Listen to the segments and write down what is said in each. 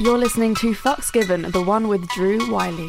You're listening to Fucks Given, the one with Drew Wyllie.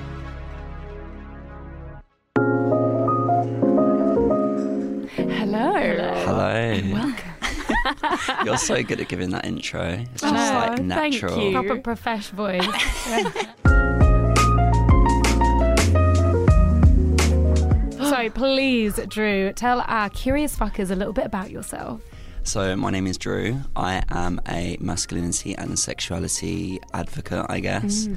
Hello. Welcome. You're so good at giving that intro. It's just Aw, like thank natural. you. Proper profesh voice. so please, Drew, tell our curious fuckers a little bit about yourself. So, my name is Drew. I am a masculinity and sexuality advocate, I guess.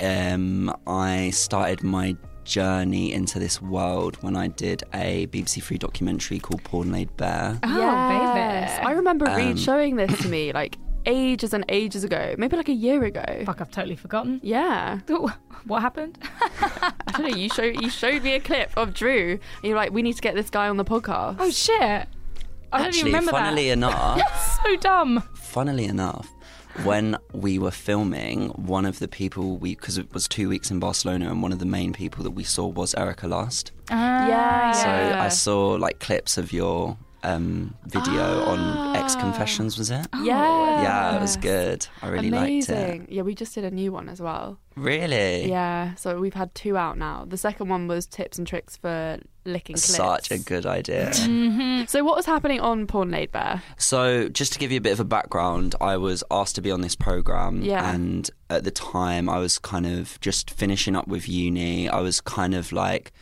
Mm. Um, I started my journey into this world when I did a BBC Three documentary called Porn Laid Bare. Oh, Yes. baby. I remember Um, Reed showing this to me like ages and ages ago, maybe like a year ago. Fuck, I've totally forgotten. Yeah. What happened? I don't know. You showed you showed me a clip of Drew. And you're like, we need to get this guy on the podcast. Oh shit! I don't even Actually, remember funnily that. enough, so dumb. funnily enough, when we were filming, one of the people we because it was two weeks in Barcelona, and one of the main people that we saw was Erika Lust. Ah. Yeah. So I saw like clips of your um, video on X Confessions. Was it? yeah. Yeah, it was good. I really Amazing. liked it. Yeah, we just did a new one as well. Really? Yeah, so we've had two out now. The second one was tips and tricks for licking clits. Such a good idea. So what was happening on Porn Laid Bare? so, just to give you a bit of a background, I was asked to be on this program, Yeah. and at the time, I was kind of just finishing up with uni. I was kind of like ki-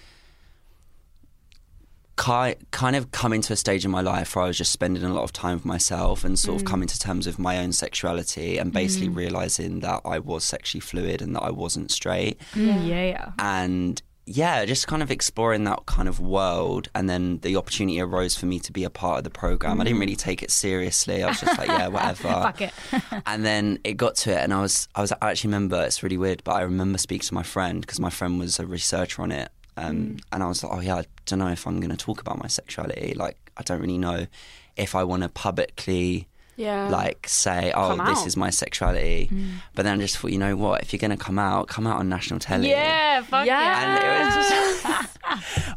kind of coming to a stage in my life where I was just spending a lot of time with myself and sort of mm. coming to terms with my own sexuality and basically mm. realizing that I was sexually fluid and that I wasn't straight. Mm, yeah, yeah. and yeah, just kind of exploring that kind of world. And then the opportunity arose for me to be a part of the program. I didn't really mm. take it seriously. I was just like, yeah, whatever. Fuck it. and then it got to it, and I was, I was I actually remember it's really weird, but I remember speaking to my friend because my friend was a researcher on it. Um, And I was like, oh yeah, I don't know if I'm going to talk about my sexuality. Like, I don't really know if I want to publicly Yeah. like say, oh, Come this out. is my sexuality. But then I just thought, you know what? If you're going to come out, come out on national telly. Yeah, fuck Yeah. And it was just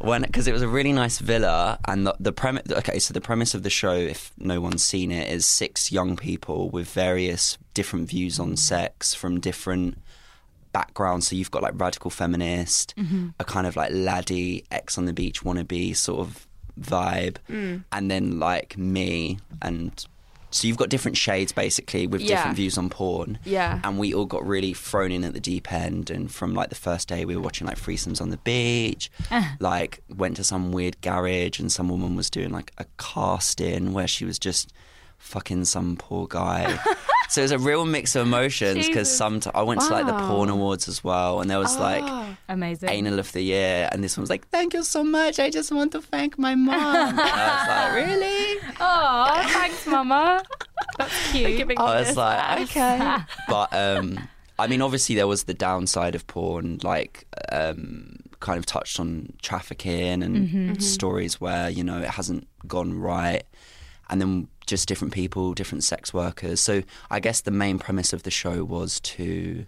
when because it was a really nice villa, and the, the premise. Okay, so the premise of the show, if no one's seen it, is six young people with various different views on sex from different backgrounds. So you've got like radical feminist, mm-hmm. a kind of like laddie, ex on the beach wannabe sort of vibe, mm. and then like me and. So you've got different shades basically with Yeah. different views on porn Yeah. and we all got really thrown in at the deep end and from like the first day we were watching like threesomes on the beach uh. like went to some weird garage and some woman was doing like a casting where she was just fucking some poor guy so it was a real mix of emotions because some I went to like the Wow. porn awards as well and there was like Oh. Amazing. anal of the year and this one was like thank you so much i just want to thank my mom and i was like really Oh, thanks, Mama. That's cute. I was this like, okay. but um, I mean, obviously, there was the downside of porn, like um, kind of touched on trafficking and stories where you know it hasn't gone right, and then just different people, different sex workers. So I guess the main premise of the show was to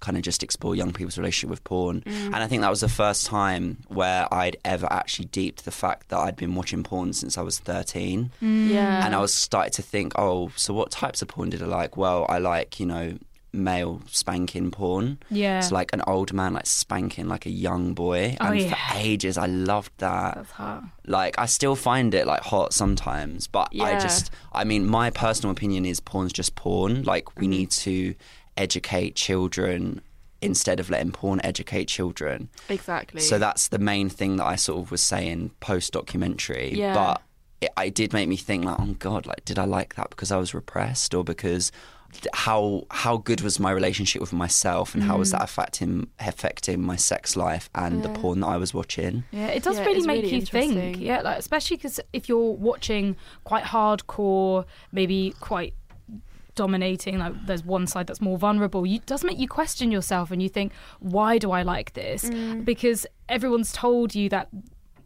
kind of just explore young people's relationship with porn. Mm. And I think that was the first time where I'd ever actually deeped the fact that I'd been watching porn since I was 13 mm. Yeah. and I was starting to think, oh, so what types of porn did I like? Well, I like, you know, male spanking porn. Yeah. It's like an old man like spanking like a young boy. Oh, and yeah. for ages I loved that. That's hot. Like I still find it like hot sometimes, but I just I mean my personal opinion is porn's just porn. Like we mm-hmm. need to educate children instead of letting porn educate children. exactly. So that's the main thing that I sort of was saying post documentary. Yeah. But it, it did make me think like, oh God, like did I like that because I was repressed or because how how good was my relationship with myself and how was that affecting affecting my sex life and the Mm. Porn that I was watching? Yeah, it does Yeah, really make really you think. Yeah, like especially because if you're watching quite hardcore, maybe quite dominating. Like there's one side that's more vulnerable. You, it does make you question yourself, and you think, why do I like this? Mm. Because everyone's told you that.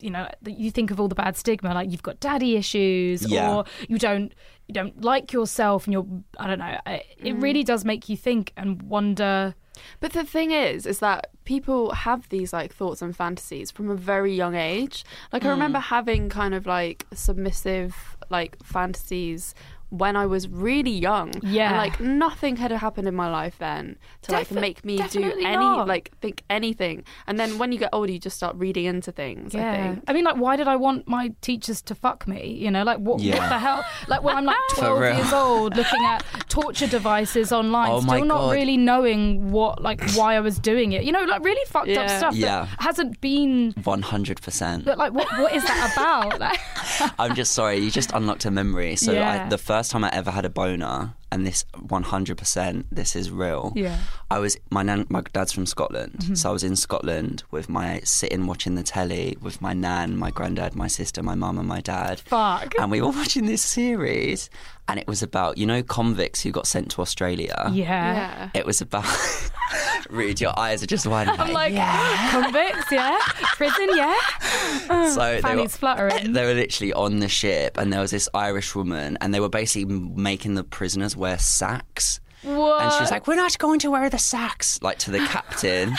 You know, that you think of all the bad stigma, like you've got daddy issues, Yeah. or you don't you don't like yourself, and you're I don't know. It Mm. really does make you think and wonder. But the thing is, is that people have these like thoughts and fantasies from a very young age. Like I remember having kind of like submissive like fantasies when I was really young. Yeah. And like nothing had happened in my life then to like make me do any not. like think anything. And then when you get older, you just start reading into things. I Yeah, think. I mean, like, why did I want my teachers to fuck me? You know, like, what, what the hell? Like, when I'm like 12 years old, looking at torture devices online, Oh still not God. really knowing what, like, why I was doing it. You know, like, really fucked up stuff Yeah. that hasn't been. One hundred percent. But like, what what is that about? Like, I'm just sorry, you just unlocked a memory. So Yeah. I, the first time I ever had a boner, and this 100%, this is real. Yeah. I was my nan, my dad's from Scotland, Mm-hmm. so I was in Scotland with my sitting watching the telly with my nan, my granddad, my sister, my mum, and my dad. fuck. And we were watching this series, and it was about you know convicts who got sent to Australia. yeah. Yeah. It was about. Read, your eyes are just widening. I'm like, convicts, yeah. Prison, yeah. so they were, fluttering. they were literally on the ship, and there was this Irish woman, and they were basically making the prisoners wear sacks. What? And she was like, "We're not going to wear the sacks," like to the captain.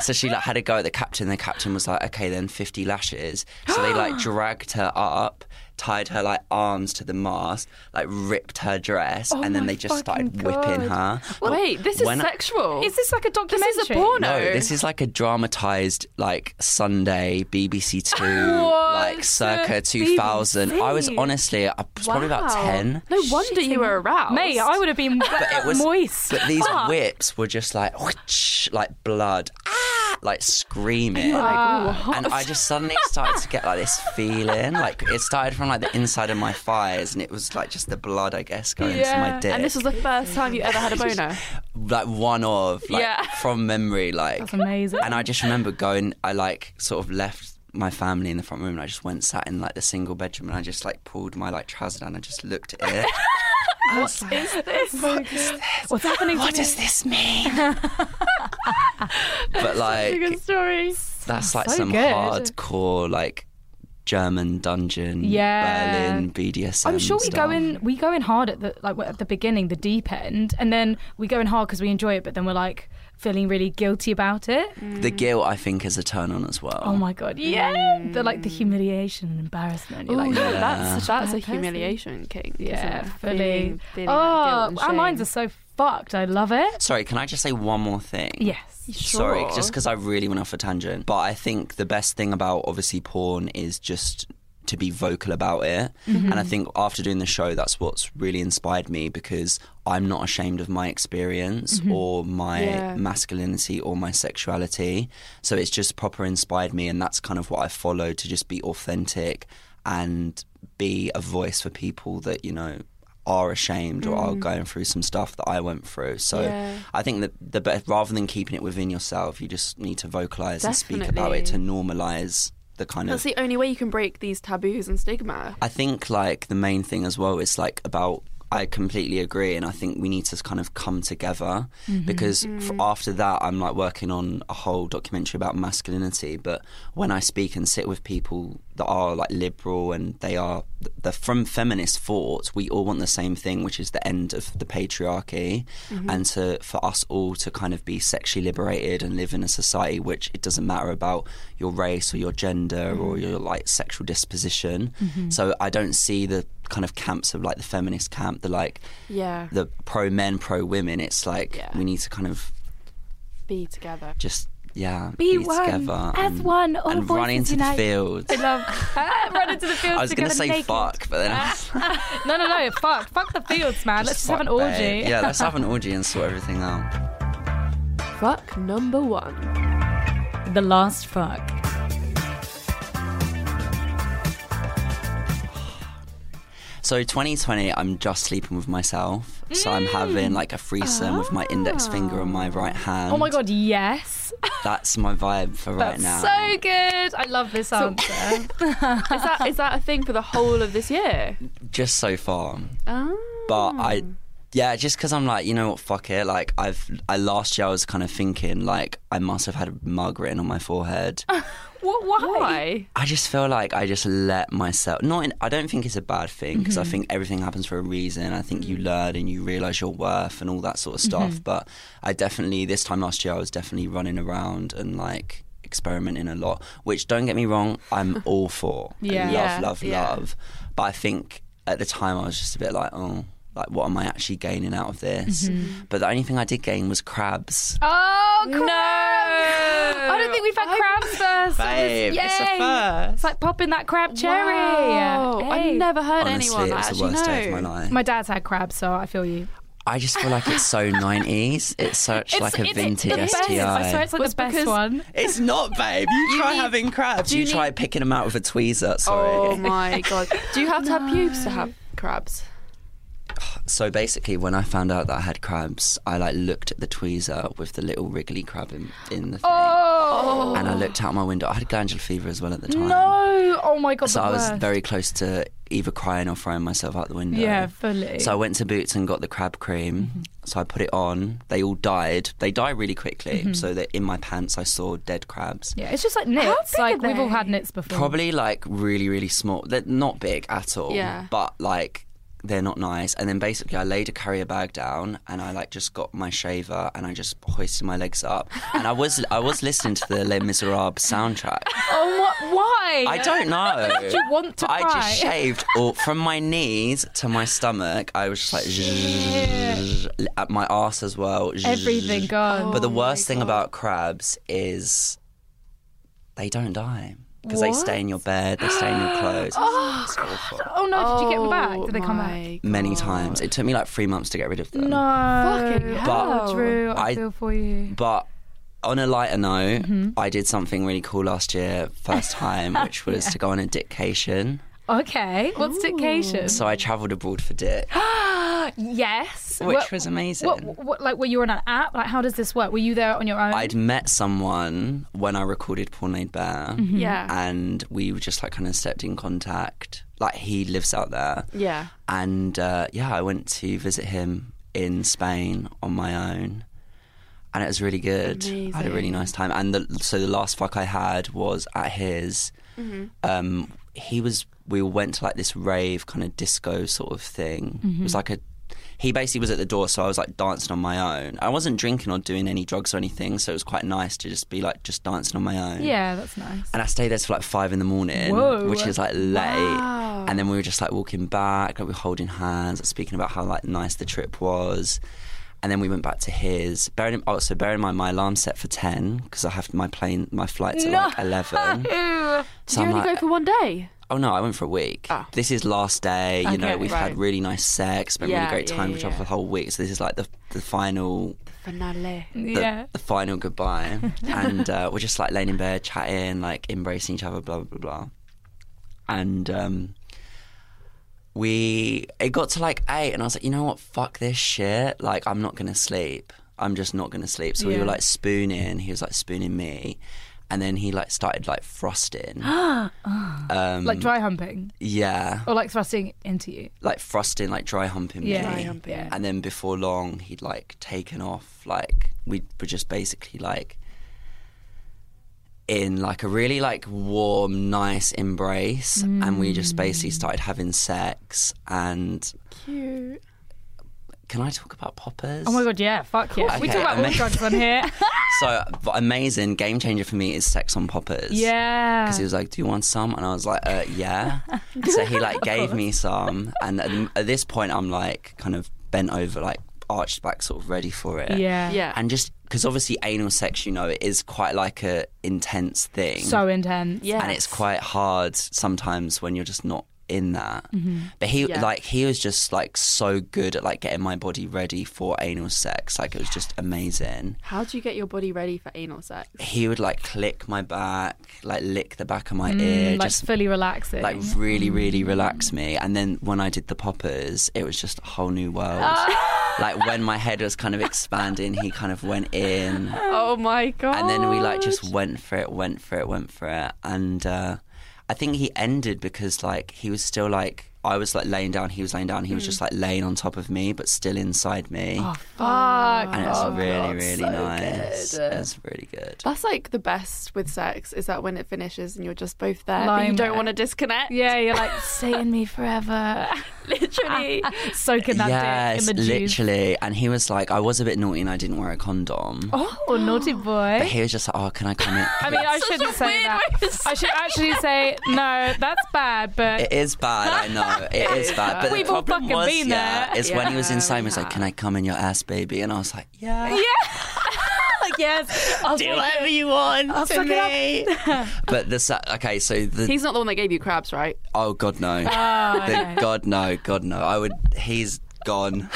so she like had a go at the captain. The captain was like, "Okay, then fifty lashes." So they like dragged her up, tied her like arms to the mast, like ripped her dress, Oh and then they just started fucking whipping God. her. Wait, this is When I- sexual. is this like a this documentary? is a porno. No, this is like a dramatized, like Sunday BBC Two, like circa two thousand. I was honestly, I was probably about ten. No wonder you were aroused. Mate, I would have been but it was- moist. But these Fuck. whips were just like, whoosh, like blood, ah, like screaming. You're like, and I just suddenly started to get like this feeling, like it started from like the inside of my thighs, and it was like just the blood, I guess, going to my dick. And this was the first time you ever had a boner. like one of, like Yeah. from memory, like. That's amazing. And I just remember going, I like sort of left my family in the front room and I just went sat in like the single bedroom and I just like pulled my like trouser down and just looked at it. What is this? Oh What's happening what to me? does this mean? but like Good story. that's like So some good. hardcore like German dungeon, Yeah. Berlin BDSM. I'm sure we stuff. go in we go in hard at the like at the beginning, the deep end, and then we go in hard because we enjoy it, but then we're like feeling really guilty about it. The guilt, I think, is a turn on as well. Oh my god, yeah, mm. the like the humiliation and embarrassment. You're Ooh, like, Yeah. that's that's a bad person. humiliation king. yeah, fully. Feeling, feeling oh, guilt our minds are so fucked. I love it. Sorry, can I just say one more thing? Yes. Sorry, just because I really went off a tangent. But I think the best thing about obviously porn is just to be vocal about it. Mm-hmm. And I think after doing the show, that's what's really inspired me because I'm not ashamed of my experience Mm-hmm. or my Yeah. masculinity or my sexuality. So it's just proper inspired me. And that's kind of what I followed to just be authentic and be a voice for people that, you know, are ashamed or are mm. going through some stuff that I went through. So Yeah. I think that the best, rather than keeping it within yourself, you just need to vocalize and speak about it to normalize the kind That's of. That's the only way you can break these taboos and stigma. I think like the main thing as well is like about. I completely agree, and I think we need to kind of come together mm-hmm. because mm. f- after that, I'm like working on a whole documentary about masculinity. But when I speak and sit with people that are like liberal and they are they're from feminist thought, we all want the same thing, which is the end of the patriarchy, mm-hmm. and to for us all to kind of be sexually liberated and live in a society which it doesn't matter about your race or your gender or mm-hmm. your like sexual disposition. Mm-hmm. So I don't see the kind of camps of like the feminist camp, the like Yeah, the pro men, pro women. It's like Yeah. we need to kind of be together. just yeah Be be, one, together as and, one, all and run into unite. the fields. I love run into the fields I was gonna say naked. fuck, but then I was No, no, no, fuck, fuck the fields, man. Let's just have an fuck, orgy. babe. Yeah, let's have an orgy and sort everything out. Fuck number one. The last fuck. So 2020, I'm just sleeping with myself. So I'm having like a threesome with my index finger on my right hand. Oh my god, yes. That's my vibe for right That's now. so good. I love this answer. Is that is that a thing for the whole of this year? Just so far. Oh. But I, oh. Yeah, just because I'm like, you know what, fuck it. Like, I've, I last year I was kind of thinking, like, I must have had a mug written on my forehead. What? Why? Why? I just feel like I just let myself. Not, in, I don't think it's a bad thing because I mm-hmm. think everything happens for a reason. I think you mm-hmm. learn and you realize your worth and all that sort of stuff. Mm-hmm. But I definitely, this time last year, I was definitely running around and like experimenting a lot. Which don't get me wrong, I'm all for. Yeah. love, love, yeah. love. But I think at the time I was just a bit like, oh. Like what am I actually gaining out of this? But the only thing I did gain was crabs. Oh, No. Crabs! I don't think we've had I- crabs first. Babe, it's a Yay. first. It's like popping that crab cherry. Wow. Hey. I've never heard Honestly, anyone it that was the actually worst know. day of my life. My dad's had crabs, so I feel you. I just feel like it's so 90s. It's such like a it's vintage the best. STI. I swear it's like Was the best because- one. It's not, babe. You try need- having crabs. You, you try need- picking them out with a tweezer. Sorry. Oh my god! Do you have to have pubes to have crabs? So basically, when I found out that I had crabs, I like looked at the tweezer with the little wriggly crab in, in the thing, Oh, and I looked out my window. I had glandular fever as well at the time. no! Oh my god, So I was worst. very close to either crying or throwing myself out the window. yeah, fully. So I went to Boots and got the crab cream. Mm-hmm. So I put it on. They all died. They die really quickly. Mm-hmm. So that in my pants I saw dead crabs. yeah, it's just like nits. big Like are we've all had nits before. Probably like really, really small. They're not big at all. Yeah. But like they're not nice. And then basically I laid a carrier bag down and I like just got my shaver and I just hoisted my legs up. And I was I was listening to the Les Miserables soundtrack. Oh, what? Why? I don't know. Did you want to I just shaved all, from my knees to my stomach. I was just like at my ass as well. Everything gone. But the Oh worst thing God. about crabs is they don't die because they stay in your bed, they stay in your clothes. It's awful. Oh no! Did you get them back? Oh Did they come back? my Many times. It took me like three months to get rid of them. No. Fucking hell. Oh, Drew, I, I- feel for you. But on a lighter note, Mm-hmm. I did something really cool last year, first time, which was to go on a dictation. Okay. What's dictation? So I travelled abroad for Dick, yes. which What- was amazing. What, what, like, were you on an app? Like, how does this work? Were you there on your own? I'd met someone when I recorded Porn Laid Bare, Mm-hmm. Yeah. and we were just like kind of stepped in contact. Like he lives out there, Yeah. and uh, yeah, I went to visit him in Spain on my own, and it was really good. I had a really nice time, and the, so the last fuck I had was at his. Um, he was. We went to like this rave kind of disco sort of thing. It was mm-hmm. like a. He basically was at the door, so I was like dancing on my own. I wasn't drinking or doing any drugs or anything, so it was quite nice to just be like just dancing on my own. yeah, that's nice. And I stayed there till like five in the morning, Whoa. which is like late. Wow. And then we were just like walking back, like we were holding hands, like, speaking about how like nice the trip was. And then we went back to his. Bearing in, oh, so bear in mind my alarm's set for ten because I have my plane, my flight's at like eleven. Did So you I'm only like, go for one day? Oh no, I went for a week. Ah. This is last day. You know, we've right. had really nice sex, spent Yeah, really great time yeah, with each other yeah. the whole week. So this is like the the final Finale. the, yeah. the final goodbye, and uh, we're just like laying in bed, chatting, like embracing each other, blah blah blah blah. And um, we it got to like eight, and I was like, you know what, fuck this shit. Like, I'm not gonna sleep. I'm just not gonna sleep. So we were like spooning. He was like spooning me. And then he like started like frosting. um, Like dry humping, yeah, or like thrusting into you. like frosting, like dry humping Yeah, me. Dry humping. yeah. And then before long, he'd like taken off. Like we were just basically like in like a really like warm, nice embrace, and we just basically started having sex. And Cute. Can I talk about poppers? Oh my god, yeah, fuck yeah. we talk about all ama- drugs on here. So but amazing game changer for me is sex on poppers. yeah. Because he was like, "Do you want some?" And I was like, uh, "Yeah." so he like gave me some, and at, at this point, I'm like kind of bent over, like arched back, sort of ready for it. yeah. Yeah. And just because obviously anal sex, you know, it is quite like a intense thing. So intense. Yeah. and it's quite hard sometimes when you're just not in that. Mm-hmm. But he Yeah. like he was just like so good at like getting my body ready for anal sex. Like it was just amazing. How do you get your body ready for anal sex? He would like click my back, like lick the back of my Mm, ear, like just fully relaxing. like really, really relax me. And then when I did the poppers, it was just a whole new world. like when my head was kind of expanding, he kind of went in. Oh my god. and then we like just went for it, went for it, went for it, and uh, I think he ended because like he was still like I was like laying down, he was laying down, he was mm. just like laying on top of me, but still inside me. Oh, oh fuck! and it was Oh, really, God, really so nice. good. It was really good. That's like the best with sex is that when it finishes and you're just both there, but Lying you don't there. want to disconnect. Yeah, you're like stay in me forever, literally. soaking that yes, dick in the juice. literally. And he was like, I was a bit naughty and I didn't wear a condom. Oh, naughty boy! But he was just like, oh, can I come in? I mean, I shouldn't say weird that. way to I should actually say no. That's bad, but It is bad, I know. It is bad. But We've the all problem fucking was, been yeah, there. is when he was Yeah, inside, he we was like, have. "Can I come in your ass, baby?" And I was like, "Yeah, Yeah like yes, I'll do take whatever it. you want I'll to suck it me." but the sa- okay, so the He's not the one that gave you crabs, right? oh god no, Oh, The-. God no, God no. I would. He's gone.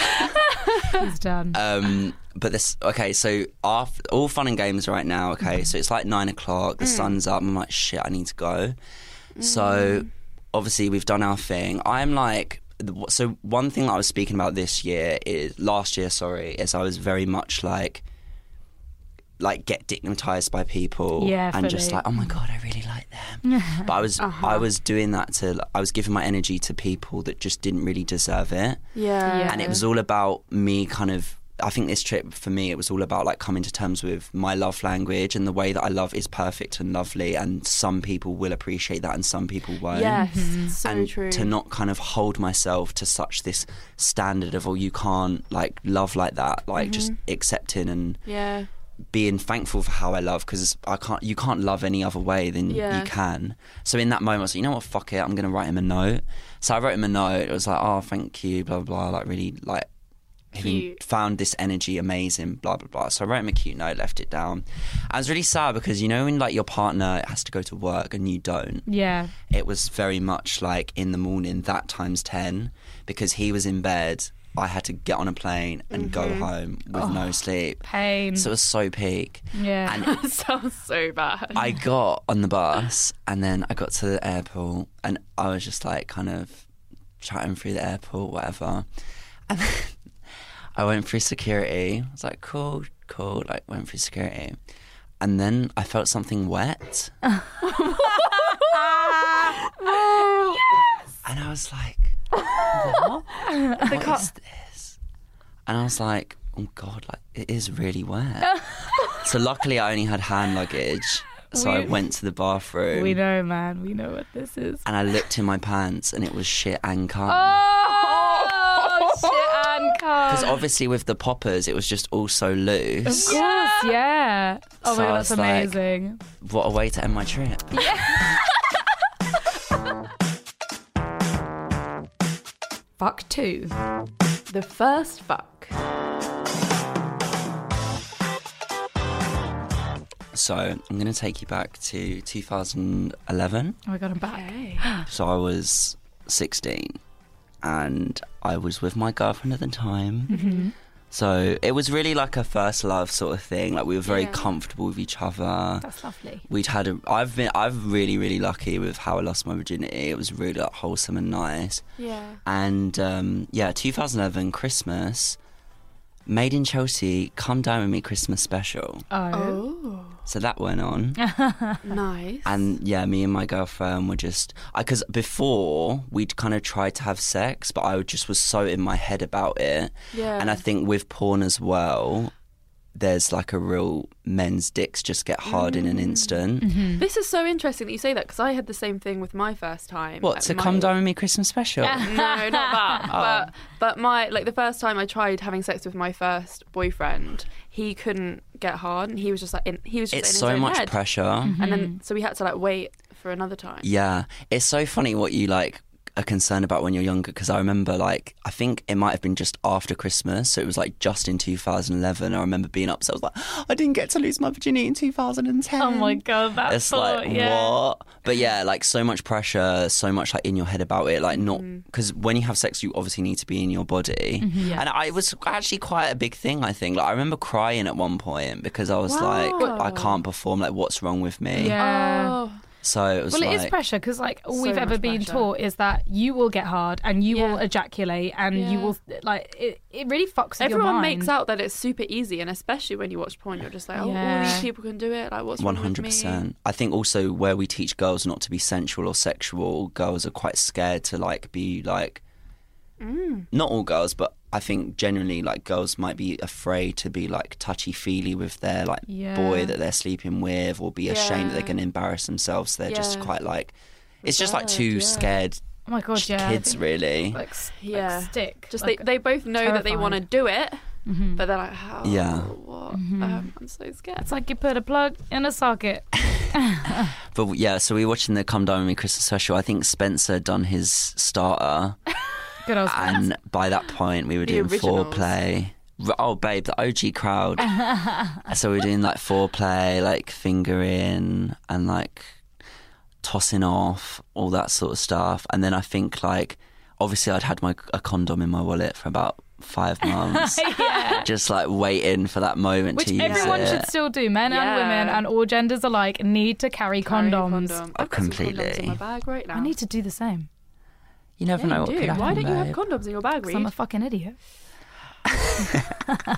He's done. Um, but this okay. So after, all fun and games right now. Okay, mm-hmm. so it's like nine o'clock. The mm. sun's up. I'm like, shit. I need to go. So mm. Obviously we've done our thing. I'm like. So one thing that I was speaking about this year is last year. Sorry, is I was very much like, like get dignitized by people, Yeah, and just like, oh my god, I really like them. but I was, I uh-huh. was doing that to, I was giving my energy to people that just didn't really deserve it Yeah. Yeah. and it was all about me kind of I think this trip for me it was all about like coming to terms with my love language and the way that I love is perfect and lovely and some people will appreciate that and some people won't. Yes. So and true. to not kind of hold myself to such this standard of oh you can't like love like that like just Mm-hmm. accepting and Yeah. being thankful for how I love because I can't you can't love any other way than Yeah. you can. So in that moment I was like, you know what, fuck it, I'm gonna write him a note. So I wrote him a note. It was like, oh, thank you, blah blah, blah like really like Cute. found this energy amazing, blah blah blah. So I wrote him a cute note, left it down. I was really sad because you know when like your partner has to go to work and you don't. yeah. It was very much like in the morning that times ten because he was in bed. I had to get on a plane and go mm-hmm. home with no sleep. Pain. So it was so peak. yeah. And That sounds so bad. I got on the bus and then I got to the airport and I was just like kind of chatting through the airport, whatever. And then I went through security. I was like, cool, cool. Like went through security. And then I felt something wet. And I was like, what? What is this? And I was like, oh God, like it is really wet. so luckily I only had hand luggage. So I went to the bathroom we know, man. We know what this is. and I looked in my pants and it was shit and cum. Oh, shit and Because obviously with the poppers it was just all so loose. Of course, yeah. Oh So my I god, that's was like- amazing. What a way to end my trip. Fuck two. the first fuck. So I'm going to take you back to 2011. Oh my god, I'm back. Okay. So I was 16 and I was with my girlfriend at the time. Mm-hmm. So it was really like a first love sort of thing. Like we were very Yeah. comfortable with each other. That's lovely. We'd had a. I've been. I've really, really lucky with how I lost my virginity. It was really like, wholesome and nice. Yeah. And um, yeah, 2011 Christmas, Made in Chelsea, Come Dine with Me Christmas special. Oh. So that went on. Nice. And yeah, me and my girlfriend were just because before we'd kind of tried to have sex, but I just was so in my head about it. yeah. And I think with porn as well, there's like a real men's dicks just get hard in an Mm. instant. Mm-hmm. This is so interesting that you say that because I had the same thing with my first time. What at to my- come dine with me Christmas special? No, not that. Oh. But but my like the first time I tried having sex with my first boyfriend, he couldn't get hard, and he was just like in, he was just It's in his so own much head. pressure. and then so we had to like wait for another time. Yeah, it's so funny what you like are concern about when you're younger because I remember like I think it might have been just after Christmas, so it was like just in 2011. I remember being upset. I was like, I didn't get to lose my virginity in 2010. Oh my god, that's It's like yeah. what? But yeah, like so much pressure, so much like in your head about it. Like not mm-hmm. because when you have sex, you obviously need to be in your body. Mm-hmm, yeah. And I it was actually quite a big thing. I think. Like I remember crying at one point because I was Wow. like, I can't perform. Like what's wrong with me? Yeah. Oh, So it was Well, like it is pressure because, like, all So we've ever been pressure. taught is that you will get hard and you will ejaculate and you will like it. It really fucks with your Everyone mind. makes out that it's super easy, and especially when you watch porn, you're just like, oh, all these people can do it. Like, what's One wrong with hundred me? percent. I think also where we teach girls not to be sensual or sexual, girls are quite scared to like be like. Mm. Not all girls, but I think generally like girls might be afraid to be like touchy feely with their like Yeah. boy that they're sleeping with, or be ashamed that they're Yeah. going to embarrass themselves. They're just quite like. It's just like too yeah. scared Oh my god, yeah. Kids, really. Like, s- like Yeah. stick. Just like, they, they both know that they want to do it, Mhm. but they're like, how? Yeah. What? Mm-hmm. Um, I'm so scared. It's like you put a plug in a socket. But yeah, so we were watching the Come Dine with Me Christmas special. I think Spencer done his starter, Good old Spence. and by that point we were The doing originals. foreplay. R- Oh, babe, the OG crowd. so we were doing like foreplay, like fingering, and like tossing off, all that sort of stuff. And then I think like, obviously, I'd had my a condom in my wallet for about five months, yeah. just like waiting for that moment Which to use everyone it. should still do. Men and women and all genders alike need to carry, Carry condoms. condom. Oh, I've got some condoms completely. in my bag right now. I need to do the same. You never Yeah, know you what do. could happen. Why don't you have babe. condoms in your bag, 'Cause Reed? I'm a fucking idiot.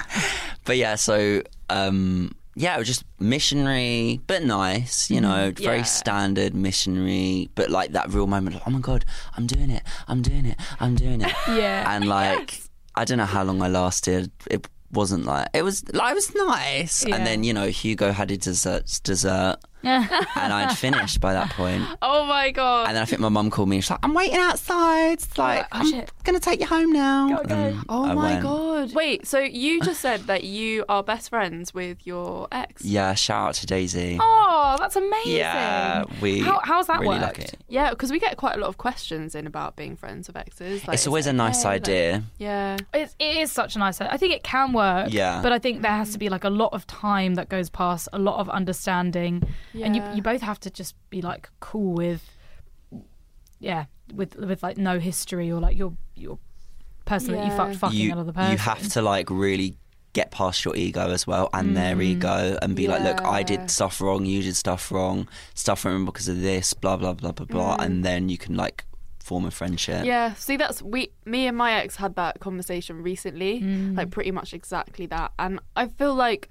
But yeah, so um, yeah, it was just missionary, but nice. You know, very Yeah. standard missionary, but like that real moment. Like, oh my god, I'm doing it! I'm doing it! I'm doing it! Yeah. and like, I don't know how long I lasted. It wasn't like it was. Like, it was nice. Yeah. And then you know, Hugo had his desserts, dessert, and I'd finished by that point. oh my god. And then I think my mum called me. and She's like, "I'm waiting outside. It's like, oh, I'm shit. gonna take you home now." Go, go. And Oh I my went. god. Wait, so you just said that you are best friends with your ex? Yeah, shout out to Daisy. Oh, that's amazing. Yeah, we. How- how's that really worked? like. Yeah, because we get quite a lot of questions in about being friends with exes. Like, it's always it a nice okay? Like, idea. yeah. It's, it is such a nice. I think it can work. Yeah. But I think there has to be like a lot of time that goes past, a lot of understanding, and you you both have to just be like cool with, yeah, with with like no history or like your your person that you Yeah. fucked fucking you, another person. you have to like really get past your ego as well and their ego and be like, look, I did stuff wrong, you did stuff wrong, stuff wrong because of this, blah blah blah blah blah, and then you can like form a friendship. Yeah, see, that's we, me and my ex had that conversation recently, Mm. like pretty much exactly that, and I feel like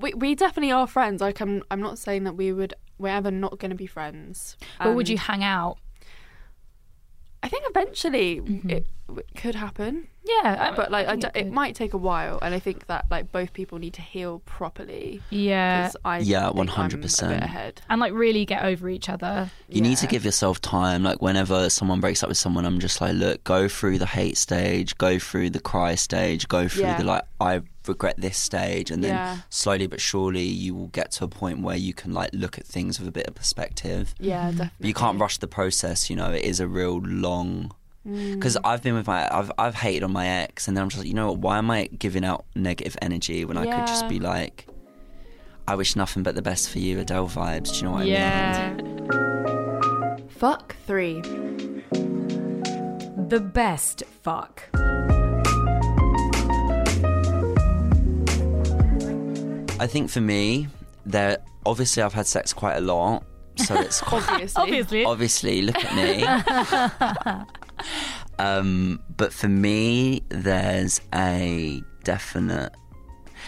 we we definitely are friends. Like I'm I'm not saying that we would we're ever not going to be friends. But would you hang out? I think eventually Mm-hmm. it, it could happen, Yeah, I- but like I think d- it might take a while, and I think that like both people need to heal properly. Yeah, I Yeah, think I'm a 100%. ahead. and like really get over each other. You need to give yourself time. Like whenever someone breaks up with someone, I'm just like, look, go through the hate stage, go through the cry stage, go through Yeah. the like, I regret this stage, and then Yeah. slowly but surely you will get to a point where you can like look at things with a bit of perspective. Yeah, definitely. But you can't rush the process. You know, it is a real long. Mm. Because I've been with my, I've I've hated on my ex, and then I'm just like, you know what? Why am I giving out negative energy when I could just be like, I wish nothing but the best for you, Adele vibes. Do you know what I mean? Yeah, Fuck three. the best fuck. I think for me, there obviously I've had sex quite a lot, so it's Obviously. Obviously, obviously look at me. um, but for me, there's a definite.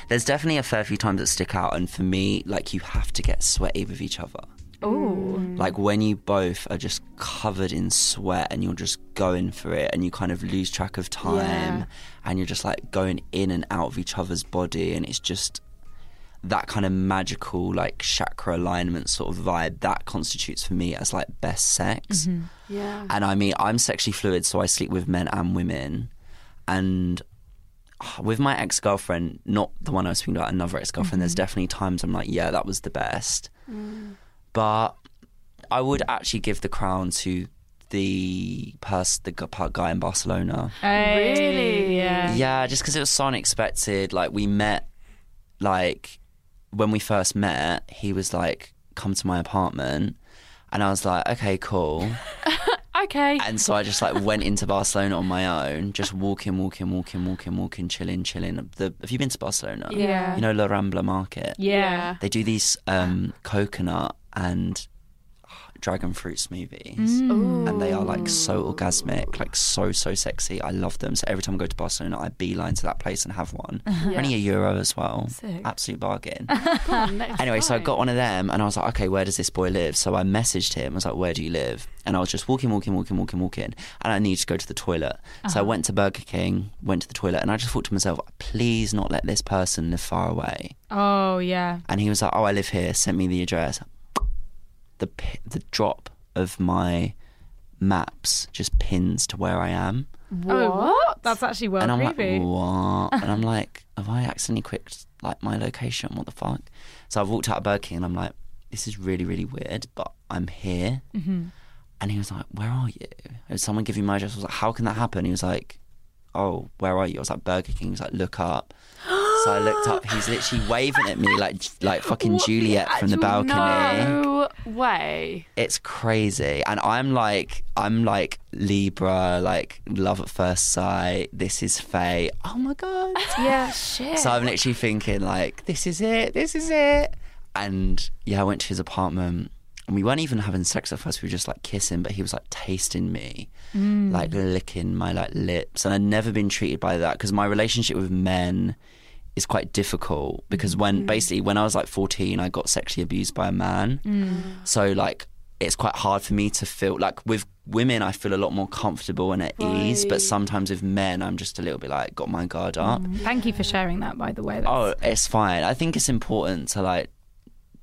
There's definitely a fair few times that stick out, and for me, like you have to get sweaty with each other. Ooh. Like when you both are just covered in sweat and you're just going for it and you kind of lose track of time Yeah. and you're just like going in and out of each other's body and it's just that kind of magical like chakra alignment sort of vibe that constitutes for me as like best sex. Mm-hmm. Yeah. And I mean, I'm sexually fluid, so I sleep with men and women. And ah, with my ex girlfriend, not the one I was speaking about, another ex girlfriend, there's mm-hmm. definitely times I'm like, yeah, that was the best. Mm. But I would actually give the crown to the person, the guy in Barcelona. Hey, Really? Yeah. Yeah, just because it was so unexpected. Like we met, like when we first met, he was like, "Come to my apartment," and I was like, "Okay, cool." Okay. And so I just like went into Barcelona on my own, just walking, walking, walking, walking, walking, chilling, chilling. The, have you been to Barcelona? Yeah. You know La Rambla Market. Yeah. They do these um, coconut and dragon fruit smoothies. Mm. And they are like so orgasmic, like so so sexy. I love them. So every time I go to Barcelona, I beeline to that place and have one. Yeah. Only a euro as well. Sick. Absolute bargain. On, Anyway, so I got one of them and I was like, okay, where does this boy live? So I messaged him. I was like, where do you live? And I was just walking, walking, walking, walking, walking. And I needed to go to the toilet. So I went to Burger King, went to the toilet, and I just thought to myself, please not let this person live far away. Oh yeah. And he was like, oh, I live here. Sent me the address. The, the drop of my maps just pins to where I am. Oh what? That's actually well and I'm creepy. like, what? and I'm like, have I accidentally clicked like my location? What the fuck? So I've walked out of Burger King and I'm like, this is really, really weird, but I'm here. Mm-hmm. And he was like, where are you? Did someone give you my address? I was like, how can that happen? He was like, oh, where are you? I was like, Burger King. He was like, look up. so I looked up. He's literally waving at me like like fucking What the Juliet from the balcony. No way. It's crazy. And I'm like, I'm like Libra, like love at first sight. This is fate. Oh my God. Yeah. Shit. So I'm literally thinking like, this is it, this is it. And yeah, I went to his apartment and we weren't even having sex at first. We were just like kissing, but he was like tasting me, mm. like licking my like lips. And I'd never been treated by that because my relationship with men is quite difficult because when mm-hmm. basically when I was like 14, I got sexually abused by a man. Mm. So like it's quite hard for me to feel like with women I feel a lot more comfortable and at ease, but sometimes with men I'm just a little bit like got my guard up. Mm. Thank you for sharing that, by the way. That's, Oh, it's fine. I think it's important to like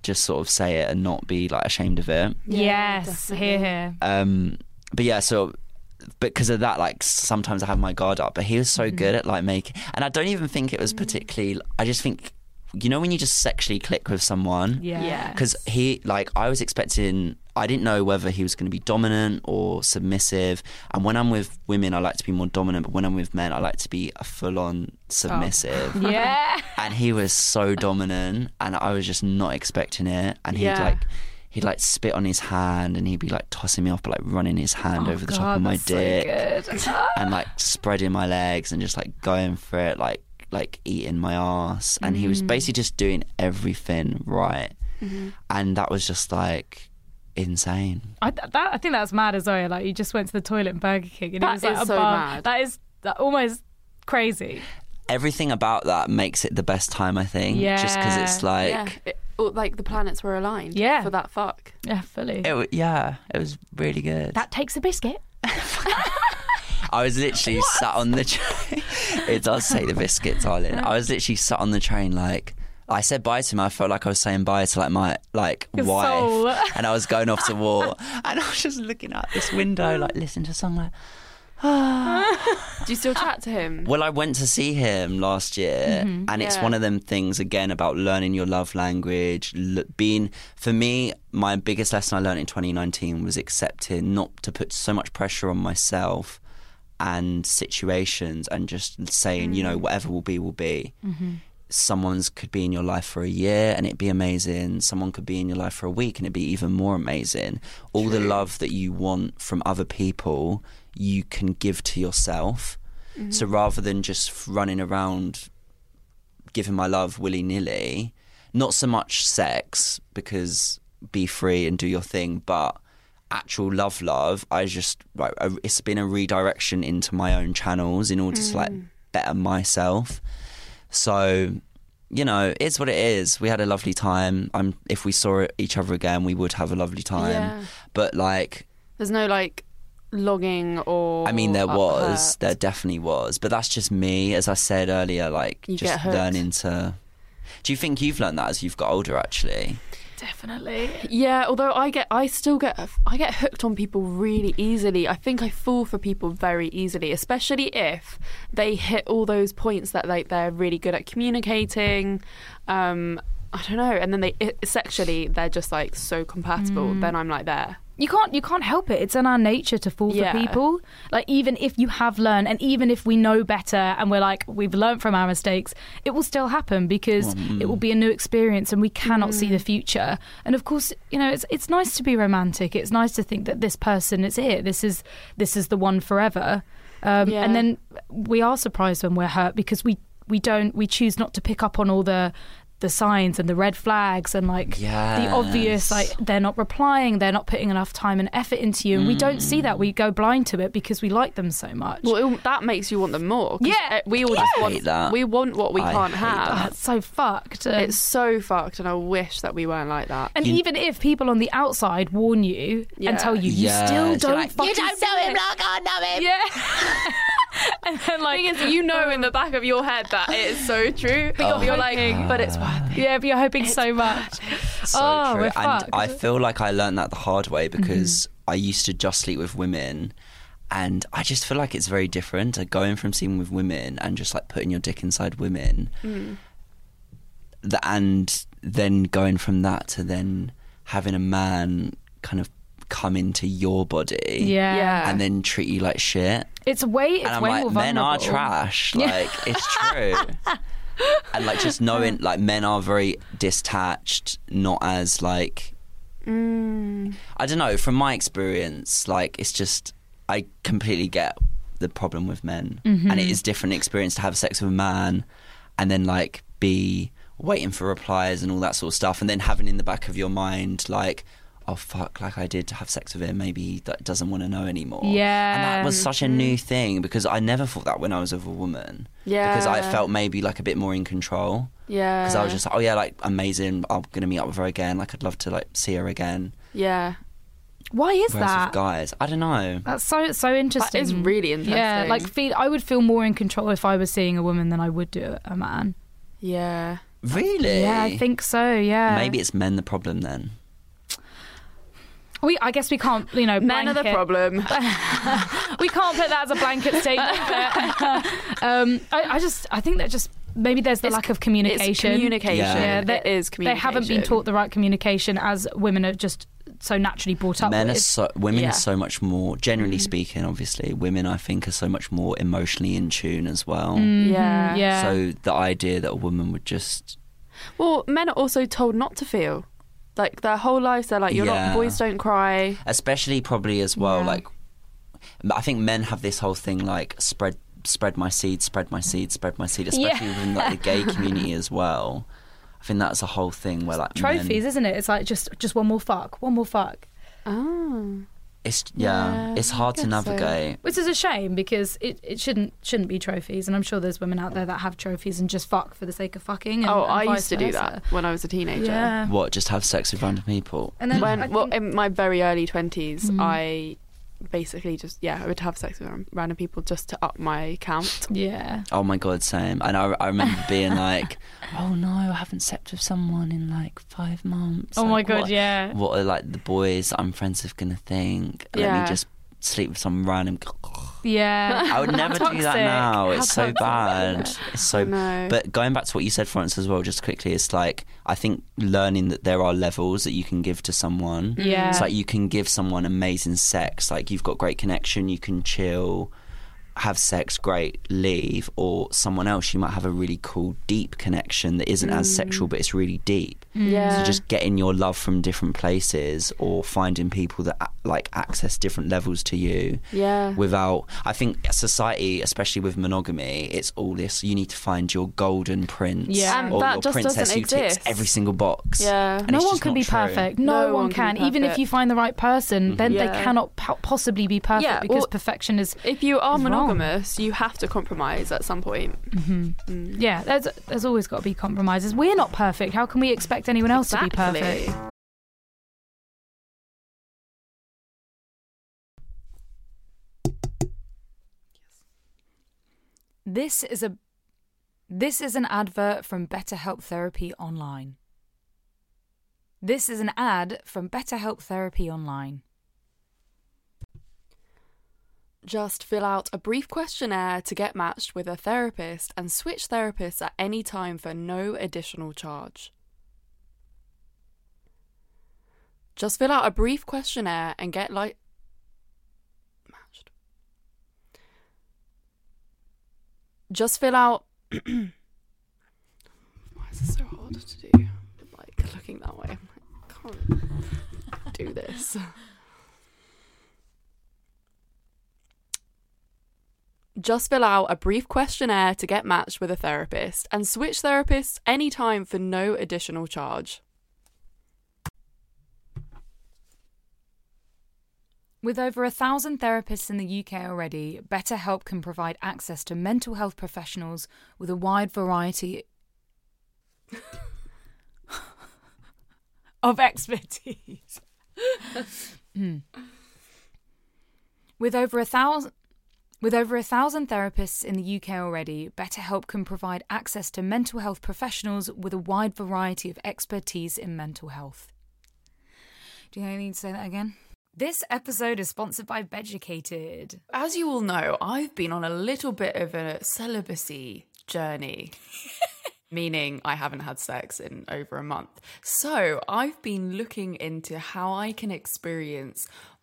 just sort of say it and not be like ashamed of it. Yeah, yes. definitely. Here, here. Um, but yeah, so because of that, like sometimes I have my guard up. But he was so good at like making, and I don't even think it was particularly. I just think, you know, when you just sexually click with someone, Yeah. Yeah. because he like I was expecting I didn't know whether he was going to be dominant or submissive and when I'm with women I like to be more dominant but when I'm with men I like to be a full on submissive Yeah. and he was so dominant and I was just not expecting it and he'd Yeah. like he'd like spit on his hand and he'd be like tossing me off but like running his hand Oh, over the top of my that's so dick and like spreading my legs and just like going for it like like eating my ass and he was Mm. basically just doing everything right Mm-hmm. and that was just like insane I, that, I think that's mad as well. Like you just went to the toilet in Burger King and That it was like is a so bar. mad. That is that almost crazy. everything about that makes it the best time i think just because it's Yeah. like yeah. It, or, like the planets were aligned. Yeah. For that fuck. Yeah, fully. it, wa- yeah it was really good that takes a biscuit. I was literally sat on the train. it does say the biscuit, darling. I was literally sat on the train, like I said bye to him. I felt like I was saying bye to like my like Your wife, soul. and I was going off to war, and I was just looking out this window, like listening to a song, like. Do you still chat to him? Well, I went to see him last year, mm-hmm. and it's Yeah. one of them things again about learning your love language. L- being for me, my biggest lesson I learned in 2019 was accepting not to put so much pressure on myself and situations, and just saying, you know, mm. whatever will be, will be. Mm-hmm. Someone's could be in your life for a year and it'd be amazing. Someone could be in your life for a week and it'd be even more amazing. All the love that you want from other people, you can give to yourself. Mm-hmm. So rather than just running around giving my love willy nilly, not so much sex because be free and do your thing, but actual love, love. I just like it's been a redirection into my own channels in order to like mm. better myself. So you know, it's what it is. We had a lovely time. I'm if we saw each other again, we would have a lovely time. Yeah. But like There's no like logging or. I mean, there was, hurt. there definitely was, but that's just me. As I said earlier, like You just learning to. Do you think you've learned that as you've got older? Actually, Definitely. Yeah, although I get, I still get, I get hooked on people really easily. I think I fall for people very easily, especially if they hit all those points that like they're really good at communicating. Um, I don't know, and then they it, sexually they're just like so compatible. Mm. Then I'm like there. You can't you can't help it. It's in our nature to fall Yeah. for people. Like even if you have learned and even if we know better and we're like we've learned from our mistakes, it will still happen because it will be a new experience and we cannot see the future. And of course, you know, it's it's nice to be romantic. It's nice to think that this person is it. This is this is the one forever. Um, Yeah. And then we are surprised when we're hurt because we we don't we choose not to pick up on all the the signs and the red flags and like the obvious like they're not replying they're not putting enough time and effort into you and we don't see that we go blind to it because we like them so much Well, it, that makes you want them more Yeah. uh, we all just I want hate that. we want what we I can't have. That. it's so fucked And- It's so fucked, and I wish that we weren't like that. and You- even if people on the outside warn you Yeah. and tell you you Yes. still don't like, fucking "You don't know him it." like I know him. yeah and then like thing is, you know in the back of your head that it is so true, but Oh. you're like, but it's worth it. yeah but you're hoping so much So Oh, true. we're and fucked. I feel like I learned that the hard way mm-hmm. because I used to just sleep with women. And I just feel like it's very different. Like going from sleeping with women and just like putting your dick inside women, mm. the, and then going from that to then having a man kind of come into your body, yeah, Yeah. and then treat you like shit. it's way it's and I'm way like, more men are vulnerable. trash. Yeah. Like it's true. and like just knowing, like men are very detached, not as like Mm. I don't know. From my experience, like it's just I completely get the problem with men, Mm-hmm. and it is different experience to have sex with a man, and then like be waiting for replies and all that sort of stuff, and then having in the back of your mind like. Oh fuck! Like I did to have sex with him. Maybe he d- doesn't want to know anymore. Yeah. and Yeah. that was such a new thing because I never thought that when I was with a woman. Yeah. because I felt maybe like a bit more in control. Yeah. Because I was just like, oh yeah, like amazing. I'm gonna meet up with her again. Like I'd love to like see her again. yeah. why is Whereas that with guys, I don't know. That's so so interesting. It's really interesting. Yeah, like feel I would feel more in control if I was seeing a woman than I would do a man. Yeah. Really? Yeah, I think so. Yeah, Maybe it's men the problem then. We. I guess we can't. You know, Men are the problem. we can't put that as a blanket statement. um, I, I just I think that just maybe there's the It's- lack of communication. It's communication. Yeah. Yeah, That is They communication. haven't been taught the right communication as women are just so naturally brought up men are so women Yeah. are so much more. Generally speaking, obviously, women I think are so much more emotionally in tune as well. Mhm, Yeah. yeah. So the idea that a woman would just Well, men are also told not to feel. Like their whole lives, they're like, "You're Yeah. not. Boys don't cry." especially probably as well Yeah. like I think men have this whole thing like spread spread my seed, spread my seed, spread my seed, especially Yeah. within like the gay community as well. I think that's a whole thing where like trophies, Men, isn't it? It's like just just one more fuck, one more fuck. Oh. It's yeah, Yeah, it's hard to guess so. navigate. Which is a shame because it, it shouldn't shouldn't be trophies, and I'm sure there's women out there that have trophies and just fuck for the sake of fucking. And, oh, and I vice used to do that when I was a teenager. Yeah, What? Just have sex with random people? and then When I well, in my very early twenties, Mm. I basically just yeah, I would have sex with random people just to up my count. yeah, Oh my god, same. And I, I remember being like, oh no, I haven't slept with someone in like five months. oh my god, what, yeah, What are like the boys I'm friends with gonna think? Let Yeah. me just sleep with some random. yeah. I would never do that now. It's so bad. It's so. No. But going back to what you said, Florence, as well, just quickly, it's like I think learning that there are levels that you can give to someone. Yeah. It's like you can give someone amazing sex, like you've got great connection, you can chill, have sex, great, leave, or someone else you might have a really cool, deep connection that isn't as sexual, mm. but it's really deep. Mm. yeah. So just getting your love from different places, or finding people that like access different levels to you yeah. without i think society especially with monogamy it's all this you need to find your golden prince Yeah. And or that your just princess doesn't who ticks exist. every single box Yeah. And no one can be true. perfect. No, No one one can can. Even if you find the right person, then they mm-hmm. cannot po- possibly be perfect Yeah, because well- perfection is. if you are is wrong. Monogamous, you have to compromise at some point. Mm. Yeah, there's there's always got to be compromises. We're not perfect. How can we expect anyone else to be perfect? This is a this is an advert from BetterHelp Therapy Online. This is an ad from BetterHelp Therapy Online. Just fill out a brief questionnaire to get matched with a therapist and switch therapists at any time for no additional charge. Just fill out a brief questionnaire and get like matched. Just fill out Why is this so hard to do? Like looking that way. I can't do this. Just fill out a brief questionnaire to get matched with a therapist and switch therapists anytime for no additional charge. With over a thousand therapists in the UK already, BetterHelp can provide access to mental health professionals with a wide variety of expertise. Hmm. With over a thousand. With over a thousand therapists in the UK already, BetterHelp can provide access to mental health professionals with a wide variety of expertise in mental health. Do you think I need to say that again? This episode is sponsored by Beducated. As you all know, I've been on a little bit of a celibacy journey. meaning I haven't had sex in over a month. So I've been looking into how I can experience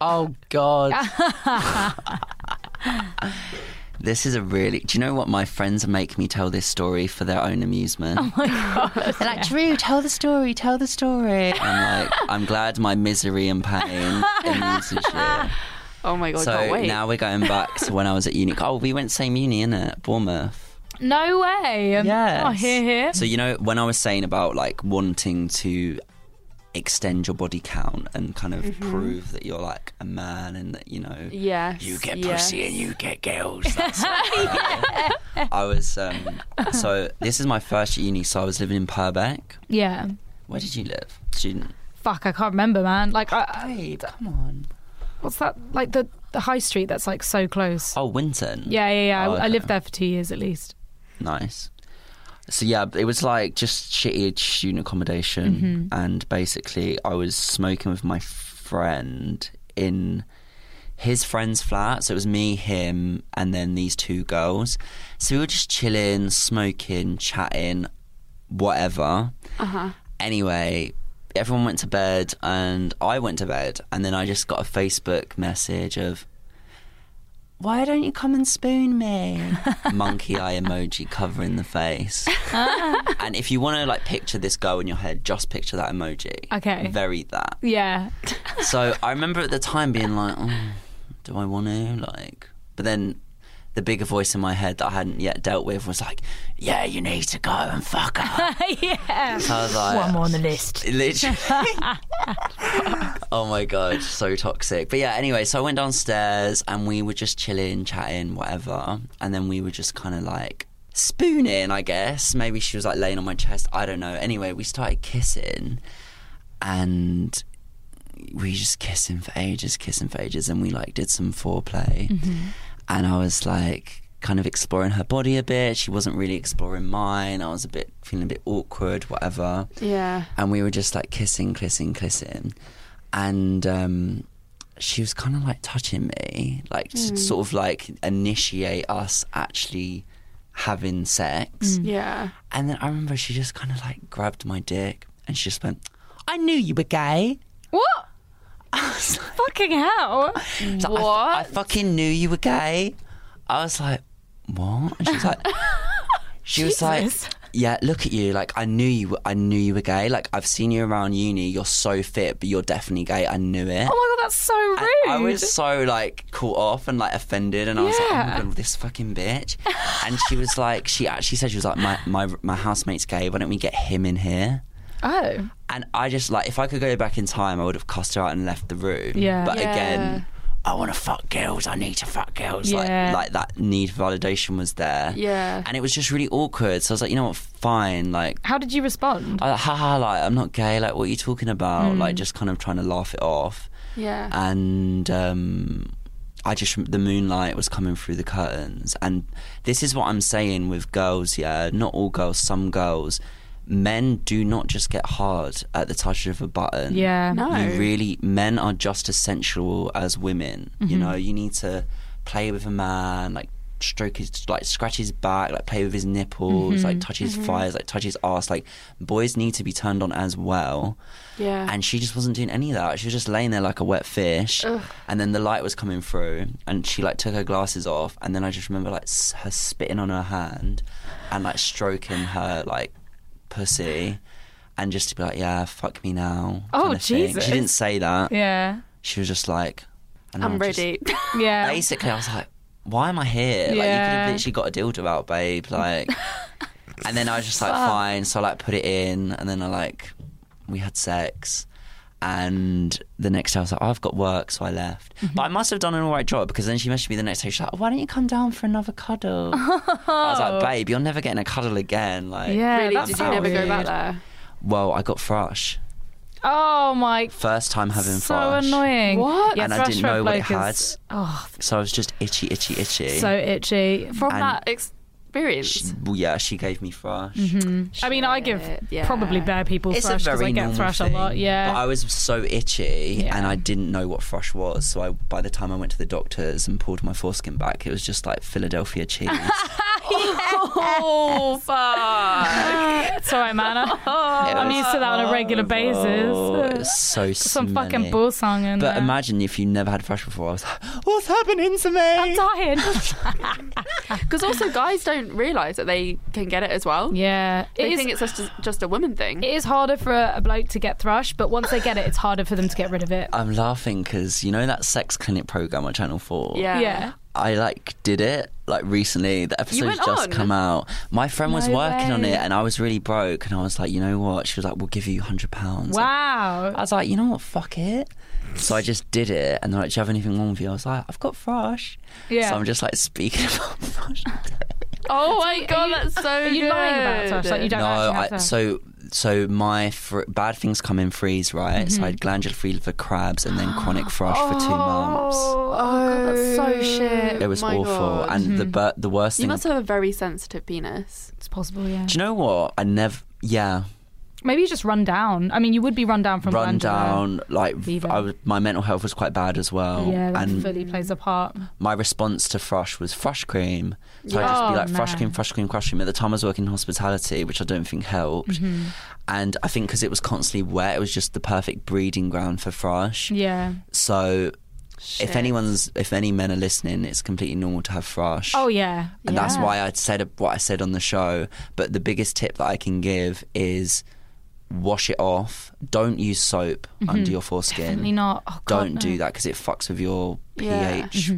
Oh God. this is a really. Do you know what? My friends make me tell this story for their own amusement. Oh my God. They're like, Drew, tell the story, tell the story. I'm like, I'm glad my misery and pain amuses you. Oh my God, so now we're going back to when I was at uni. Oh, we went same uni, innit? Bournemouth. No way. Um, yeah. Oh, here, here. So, you know, when I was saying about like wanting to extend your body count and kind of prove that you're like a man and that you know Yes. you get yes. pussy and you get girls. That's I was um, so this is my first uni, so I was living in Purbeck. Yeah. Where did you live, student? Fuck, I can't remember, man. Like, I, Babe, come on. what's that? Like the the high street that's like so close. Oh, Winton. Yeah, yeah, yeah. Oh, I, I lived there for two years at least. Nice. So yeah, it was like just shitty student accommodation, and basically I was smoking with my friend in his friend's flat. So it was me, him, and then these two girls. So we were just chilling, smoking, chatting, whatever. Uh huh. Anyway, everyone went to bed, and I went to bed, and then I just got a Facebook message of. Why don't you come and spoon me? Monkey eye emoji covering the face. Ah. and if you want to like picture this girl in your head, just picture that emoji. Okay. Very that. Yeah. So I remember at the time being like, oh, do I want to? Like, but then the bigger voice in my head that I hadn't yet dealt with was like, yeah, you need to go and fuck her. yeah. So I was like, One more on the list. Literally. oh my god, so toxic. But yeah, anyway, so I went downstairs and we were just chilling, chatting, whatever, and then we were just kind of like spooning, I guess. Maybe she was like laying on my chest. I don't know. Anyway, we started kissing, and we just kissing for ages, kissing for ages, and we like did some foreplay, mm-hmm. And I was like kind of exploring her body a bit. She wasn't really exploring mine. I was a bit feeling a bit awkward, whatever Yeah. and we were just like kissing, kissing, kissing, and um, she was kind of like touching me, like to sort of like initiate us actually having sex. Yeah. And then I remember she just kind of like grabbed my dick and she just went, "I knew you were gay." What? I was like, Fucking hell. so I- What? I, fucking knew you were gay. I was like, what? And she was like, she was like, Jesus. yeah, look at you. Like I knew you. were- I knew you were gay. Like I've seen you around uni. You're so fit, but you're definitely gay. I knew it. Oh my god, that's so rude. And I was so like caught off and like offended, and I was like, "Oh my Yeah. god, this fucking bitch!" And she was like, she actually said she was like, "My my my housemate's gay. Why don't we get him in here?" Oh. And I just like, if I could go back in time, I would have cussed her out and left the room. Yeah. But Yeah. again, I want to fuck girls. I need to fuck girls. Yeah. Like like that need for validation was there. Yeah. And it was just really awkward. So I was like, you know what, fine. Like How did you respond? I, haha, like I'm not gay. Like what are you talking about? Like just kind of trying to laugh it off. Yeah. And um, I just the moonlight was coming through the curtains, and this is what I'm saying with girls. Yeah, not all girls. Some girls. Men do not just get hard at the touch of a button. yeah. No. You really, men are just as sensual as women. You mm-hmm. know, you need to play with a man, like stroke his, like scratch his back, like play with his nipples, mm-hmm. like touch his mm-hmm. thighs, like touch his ass. Like boys need to be turned on as well. yeah. And she just wasn't doing any of that. She was just laying there like a wet fish. And then the light was coming through, and she like took her glasses off. And then I just remember like s- her spitting on her hand, and like stroking her like pussy. And just to be like, yeah, fuck me now. Oh, kind of thing. Jesus. She didn't say that. Yeah. She was just like, and I I'm just- ready. Yeah. basically, I was like, why am I here? Like, you could have literally got a dildo out, babe. Like, and then I was just like, fine. So I like put it in, and then I like, we had sex. And the next day I was like, oh, I've got work, so I left. Mm-hmm. But I must have done an alright job because then she messaged me the next day. She's like, why don't you come down for another cuddle? I was like, babe, you're never getting a cuddle again. Like, Yeah. really? Did you so never go back there? well, I got thrush. Oh my. First time having so thrush. annoying. What? Yeah, And I didn't know what it had. is- Oh, So I was just itchy, itchy, itchy. so itchy. From And- that experience. She- well, yeah, she gave me thrush. Mm-hmm. I mean, I give yeah. probably bare people It's thrush because I get thrush thing. a lot. Yeah. But I was so itchy Yeah. and I didn't know what thrush was. So I, by the time I went to the doctors and pulled my foreskin back, it was just like Philadelphia cheese. Oh Oh, fuck! Sorry, all right, man. I- I'm used to that on a regular Oh, basis. it's so Some smelly. fucking Boursin in But there. imagine if you never had thrush before. I was like, what's happening to me? I'm dying. Because also guys don't realise that they can get it as well. yeah, They it is. think it's just a, just a woman thing. It is harder for a, a bloke to get thrush, but once they get it, it's harder for them to get rid of it. I'm laughing because you know that sex clinic program on Channel 4? yeah. Yeah. I like did it like recently. The episode's just on? come out. My friend was No working on it, and I was really broke, and I was like, you know what? She was like, we'll give you hundred pounds. Wow. I was like, you know what? Fuck it. So I just did it, and they're like, do you have anything wrong with you? I was like, I've got thrush. Yeah. So I'm just like speaking about thrush. Oh my god, you- that's so Are you lying about good. thrush? Like you don't no, have I, thrush? so so my fr- bad things come in freeze, right? Mm-hmm. So I had glandular fever for crabs and then chronic thrush for two months. Oh, God, that's so shit. It was my awful, God. and the bur- the worst You thing. must have a very sensitive penis. It's possible, yeah. Do you know what? I never. Yeah, Maybe you just run down. I mean, you would be run down from run down. Like. I was, my mental health was quite bad as well, Yeah, that and fully plays a part. my response to thrush was thrush cream. So I'd just Oh, be like thrush no. cream, thrush cream, thrush cream. At the time, I was working in hospitality, which I don't think helped. Mm-hmm. And I think because it was constantly wet, it was just the perfect breeding ground for thrush. Yeah. So Shit. if anyone's, if any men are listening, it's completely normal to have thrush. Oh yeah. and that's why I said what I said on the show. But the biggest tip that I can give is wash it off. Don't use soap under your foreskin. Mm-hmm. Definitely not. Oh, God, Don't no. do that because it fucks with your Yeah. pH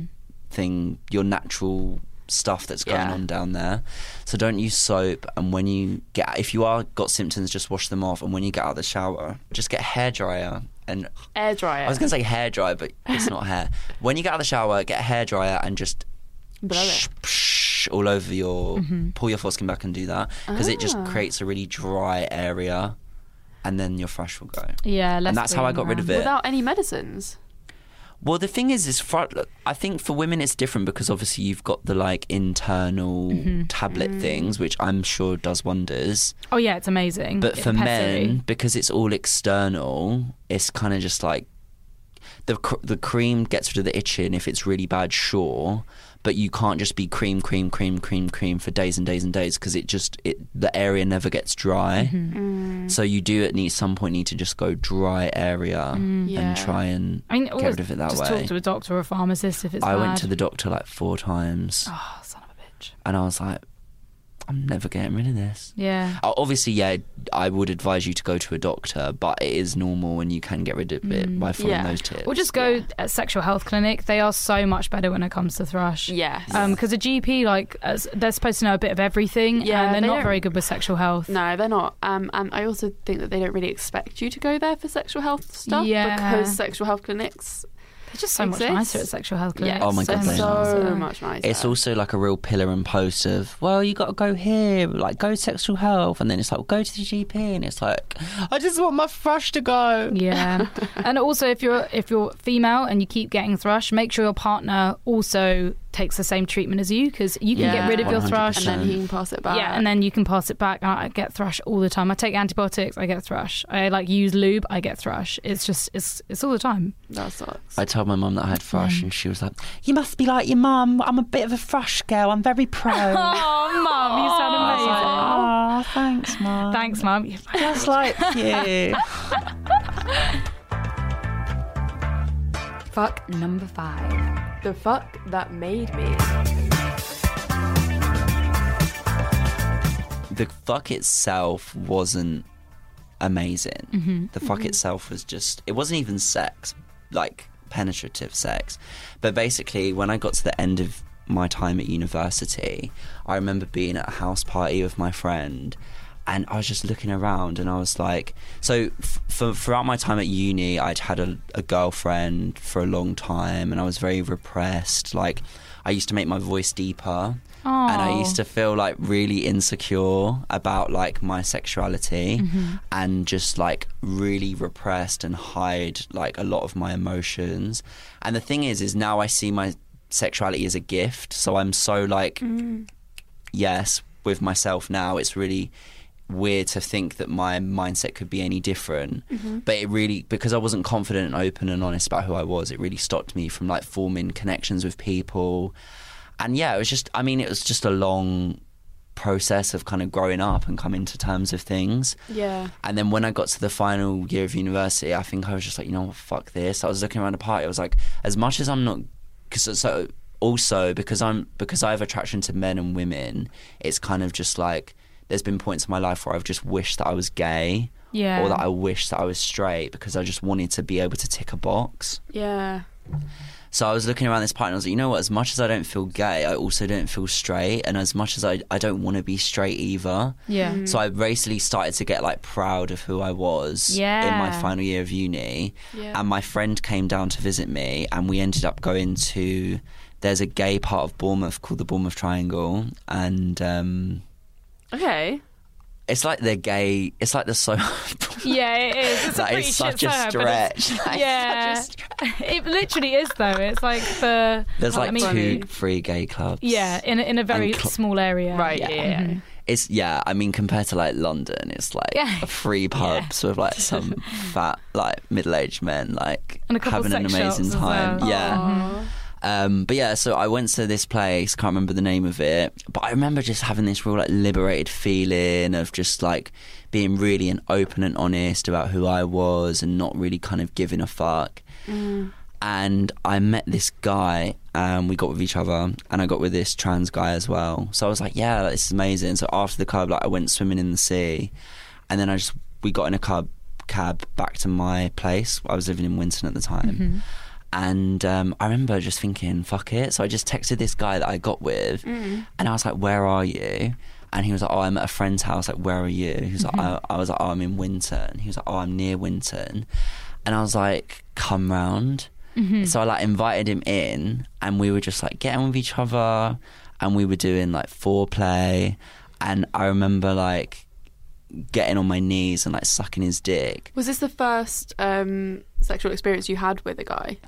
thing, your natural stuff that's going Yeah. on down there. So don't use soap. And when you get, if you are got symptoms, just wash them off. And when you get out of the shower, just get a hairdryer. And air dryer. I was going to say hair dryer, but it's not hair. When you get out of the shower, get a hair dryer and just Blow it. psh, psh, all over your pull your foreskin back and do that because it just Ah. creates a really dry area and then your thrush will go Yeah. And that's how I got rid of it Without any medicines. well the thing is is fr- I think for women it's different because obviously you've got the like internal Mm-hmm. tablet Mm. things which I'm sure does wonders Oh yeah, it's amazing. but It's for men because it's all external it's kind of just like the cr- the cream gets rid of the itching if it's really bad sure but you can't just be cream cream cream cream cream for days and days and days because it just it the area never gets dry Mm-hmm. Mm. so you do at need some point need to just go dry area Yeah. and try and I mean, get rid of it that just way talk to a doctor or a pharmacist if it's I went to the doctor like four times Oh, son of a bitch. and I was like I'm never getting rid of this Yeah. Uh, Obviously, yeah, I would advise you to go to a doctor, but it is normal and you can get rid of it by following Yeah. those tips. Or just go at a sexual health clinic. They are so much better when it comes to thrush. Yes. Because a GP, like, as, they're supposed to know a bit of everything, Yeah, and they're they not don't- very good with sexual health. No, they're not. Um, and I also think that they don't really expect you to go there for sexual health stuff Yeah. because sexual health clinics, They're just so much nicer at sexual health clinics. yeah, Oh my so God, much so much nicer. It's also like a real pillar and post of, well, you got to go here, like go sexual health, and then it's like, well, go to the GP, and it's like, I just want my thrush to go. Yeah, and also if you're if you're female and you keep getting thrush, make sure your partner also takes the same treatment as you because you can Yeah. get rid of your 100%. thrush. and then he can pass it back. Yeah, and then you can pass it back. I get thrush all the time. I take antibiotics, I get thrush. I like use lube, I get thrush. It's just it's it's all the time. that sucks. I told my mum that I had thrush, Mm. and she was like, "You must be like your mum. I'm a bit of a thrush girl. I'm very pro." Oh, mum, you sound I was like, amazing. "Oh, thanks, mum. Thanks, mum. Just like you. Fuck number five. the fuck that made me. the fuck itself wasn't amazing. Mm-hmm. The fuck itself was just, it wasn't even sex, like penetrative sex. But basically, when I got to the end of my time at university, I remember being at a house party with my friend. And I was just looking around, and I was like, so f- for throughout my time at uni, I'd had a, a girlfriend for a long time, and I was very repressed. Like, I used to make my voice deeper, and I used to feel like really insecure about like my sexuality Mm-hmm. and just like really repressed and hide like a lot of my emotions. And the thing is, is now I see my sexuality as a gift. So I'm so like, yes, with myself now, it's really weird to think that my mindset could be any different mm-hmm. but it really because i wasn't confident and open and honest about who i was it really stopped me from like forming connections with people and yeah it was just i mean it was just a long process of kind of growing up and coming to terms with things Yeah. and then when I got to the final year of university, I think I was just like, you know what, fuck this. I was looking around the party. I was like, as much as I'm not, because so also because I'm because I have attraction to men and women, it's kind of just like there's been points in my life where I've just wished that I was gay. Yeah. Or that I wished that I was straight because I just wanted to be able to tick a box. Yeah. So I was looking around this party and I was like, you know what? As much as I don't feel gay, I also don't feel straight, and as much as I I don't want to be straight either. Yeah. So I basically started to get like proud of who I was yeah. in my final year of uni. Yeah. And my friend came down to visit me, and we ended up going to. There's a gay part of Bournemouth called the Bournemouth Triangle, and um, Okay. it's like the gay. It's like the so. Yeah, it is. It's a that pretty is such a term, but it's- stretch. That is Yeah. such a stretch. It literally is though. It's like for There's I like mean, two funny. free gay clubs. Yeah, in a, in a very cl- small area. Right. Yeah. Yeah. yeah. Mm-hmm. It's yeah. I mean, compared to like London, it's like Yeah. free pubs with like some fat like middle-aged men like And a having an sex amazing shops as time. well. Yeah. Aw. Mm-hmm. Um, but yeah, so I went to this place, can't remember the name of it, but I remember just having this real like liberated feeling of just like being really and open and honest about who I was and not really kind of giving a fuck. Mm. And I met this guy, and we got with each other, and I got with this trans guy as well. So I was like, yeah, like, this is amazing. So after the club, like I went swimming in the sea, and then I just we got in a cab cab back to my place. I was living in Winton at the time. Mm-hmm. And um, I remember just thinking, fuck it. So I just texted this guy that I got with, mm. and I was like, where are you? And he was like, oh, I'm at a friend's house. Like, where are you? He was like, mm-hmm. I, I was like, oh, I'm in Winton. He was like, oh, I'm near Winton. And I was like, come round. Mm-hmm. So I like invited him in, and we were just like getting with each other, and we were doing like foreplay. And I remember like getting on my knees and like sucking his dick. Was this the first um, sexual experience you had with a guy?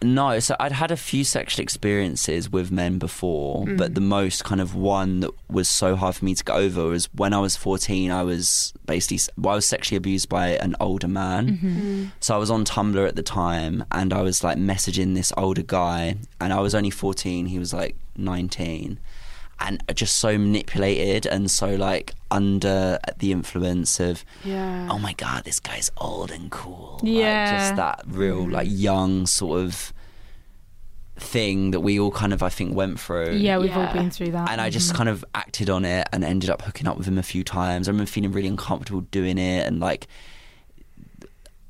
No, so I'd had a few sexual experiences with men before, mm. but the most kind of one that was so hard for me to get over was when I was 14. I was basically well, I was sexually abused by an older man. Mm-hmm. Mm. So I was on Tumblr at the time, and I was like messaging this older guy, and I was only 14. He was like 19. And just so manipulated and so like under the influence of Yeah. oh my god, this guy's old and cool. Yeah. Like, just that real, mm. like, young sort of thing that we all kind of, I think, went through. Yeah, we've all been through that. And I just mm-hmm. kind of acted on it and ended up hooking up with him a few times. I remember feeling really uncomfortable doing it and like.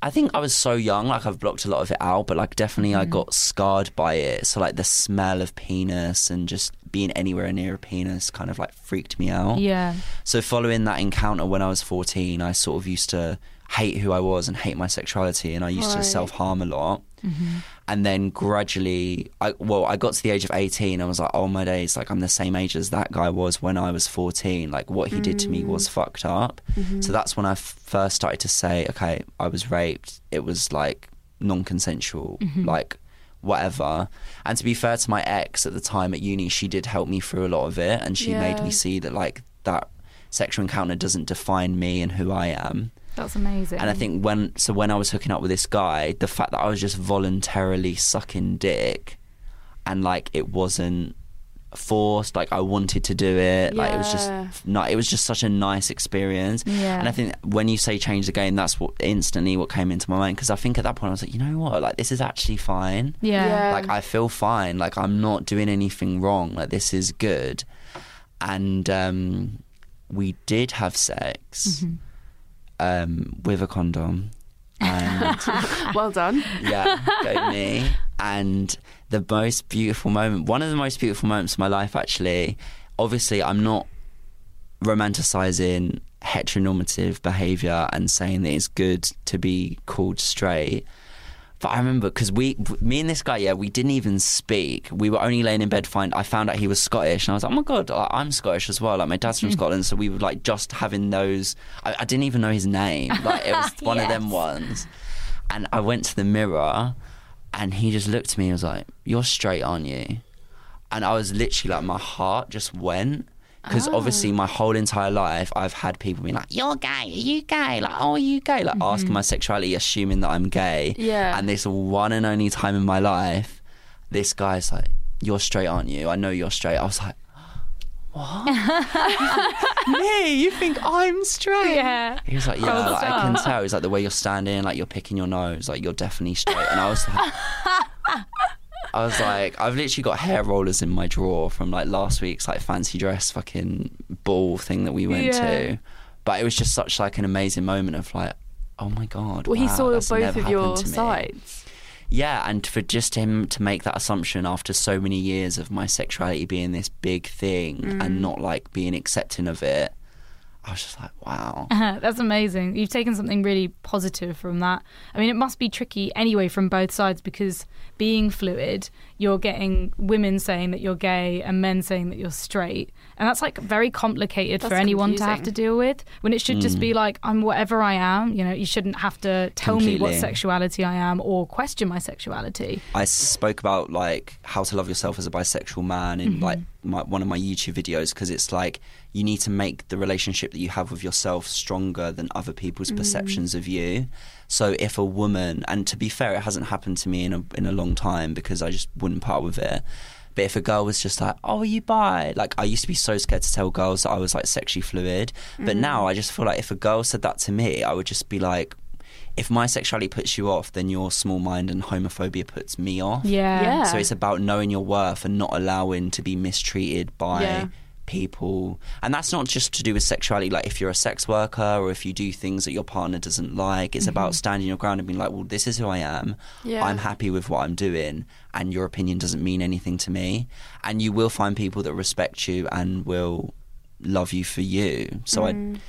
I think I was so young, like I've blocked a lot of it out, but like definitely I mm-hmm. got scarred by it. So like the smell of penis and just being anywhere near a penis kind of like freaked me out. Yeah. So following that encounter when I was 14, I sort of used to hate who I was and hate my sexuality, and I used to self harm a lot. Mm-hmm. And then gradually, I well, I got to the age of 18. I was like, oh my days, like I'm the same age as that guy was when I was 14. Like what he did to me mm. was fucked up. Mm-hmm. So that's when I f- first started to say, okay, I was raped. It was like non-consensual, mm-hmm. like whatever. And to be fair to my ex at the time at uni, she did help me through a lot of it, and she made me see that like that sexual encounter doesn't define me and who I am. That's amazing. And I think when so when I was hooking up with this guy, the fact that I was just voluntarily sucking dick, and like it wasn't forced, like I wanted to do it, like it was just not. It was just such a nice experience. Yeah. And I think when you say change the game, that's what instantly what came into my mind because I think at that point I was like, you know what, like this is actually fine. yeah. Yeah. Like I feel fine. Like I'm not doing anything wrong. Like this is good. And um, we did have sex Mm-hmm. Um, with a condom. And well done. yeah, go me. And the most beautiful moment, one of the most beautiful moments of my life, actually. Obviously, I'm not romanticizing heteronormative behavior and saying that it's good to be called straight. But I remember because we, me and this guy, yeah, we didn't even speak. We were only laying in bed. Find I found out he was Scottish, and I was like, oh my god, I'm Scottish as well. Like my dad's from hmm. Scotland, so we were like just having those. I, I didn't even know his name. Like it was one of them ones. And I went to the mirror, and he just looked at me and was like, "You're straight, aren't you?" And I was literally like, my heart just went. Because ah. obviously, my whole entire life, I've had people being like, "You're gay? Are you gay? Like, oh, are you gay?" Like mm-hmm. asking my sexuality, assuming that I'm gay. Yeah. And this one and only time in my life, this guy's like, "You're straight, aren't you? I know you're straight." I was like, "What? Me? You think I'm straight?" Yeah. He was like, "Yeah, like, I can tell." He's like, "The way you're standing, like you're picking your nose, like you're definitely straight." And I was like. I was like, I've literally got hair rollers in my drawer from like last week's like fancy dress fucking ball thing that we went Yeah. to. But it was just such like an amazing moment of like, oh my god. Well, he saw both of your sides. yeah, and for just him to make that assumption after so many years of my sexuality being this big thing Mm. and not like being accepting of it, I was just like, wow. That's amazing. You've taken something really positive from that. I mean, it must be tricky anyway from both sides because being fluid, you're getting women saying that you're gay and men saying that you're straight. And that's like very complicated for That's anyone to have to deal with when it should just mm. be like, I'm whatever I am. You know, you shouldn't have to tell me what sexuality I am or question my sexuality. I spoke about like how to love yourself as a bisexual man in mm-hmm. like my, one of my YouTube videos because it's like you need to make the relationship that you have with yourself stronger than other people's mm. perceptions of you. So if a woman, and to be fair, it hasn't happened to me in a in a long time because I just wouldn't part with it. But if a girl was just like, "Oh, are you bi?" Like I used to be so scared to tell girls that I was like sexually fluid, but mm. now I just feel like if a girl said that to me, I would just be like, if my sexuality puts you off, then your small mind and homophobia puts me off. Yeah. Yeah. So it's about knowing your worth and not allowing to be mistreated by Yeah. People. And that's not just to do with sexuality. Like if you're a sex worker or if you do things that your partner doesn't like, it's about standing your ground and being like, well, this is who I am. Yeah. I'm happy with what I'm doing. And your opinion doesn't mean anything to me. And you will find people that respect you and will love you for you. So Mm. I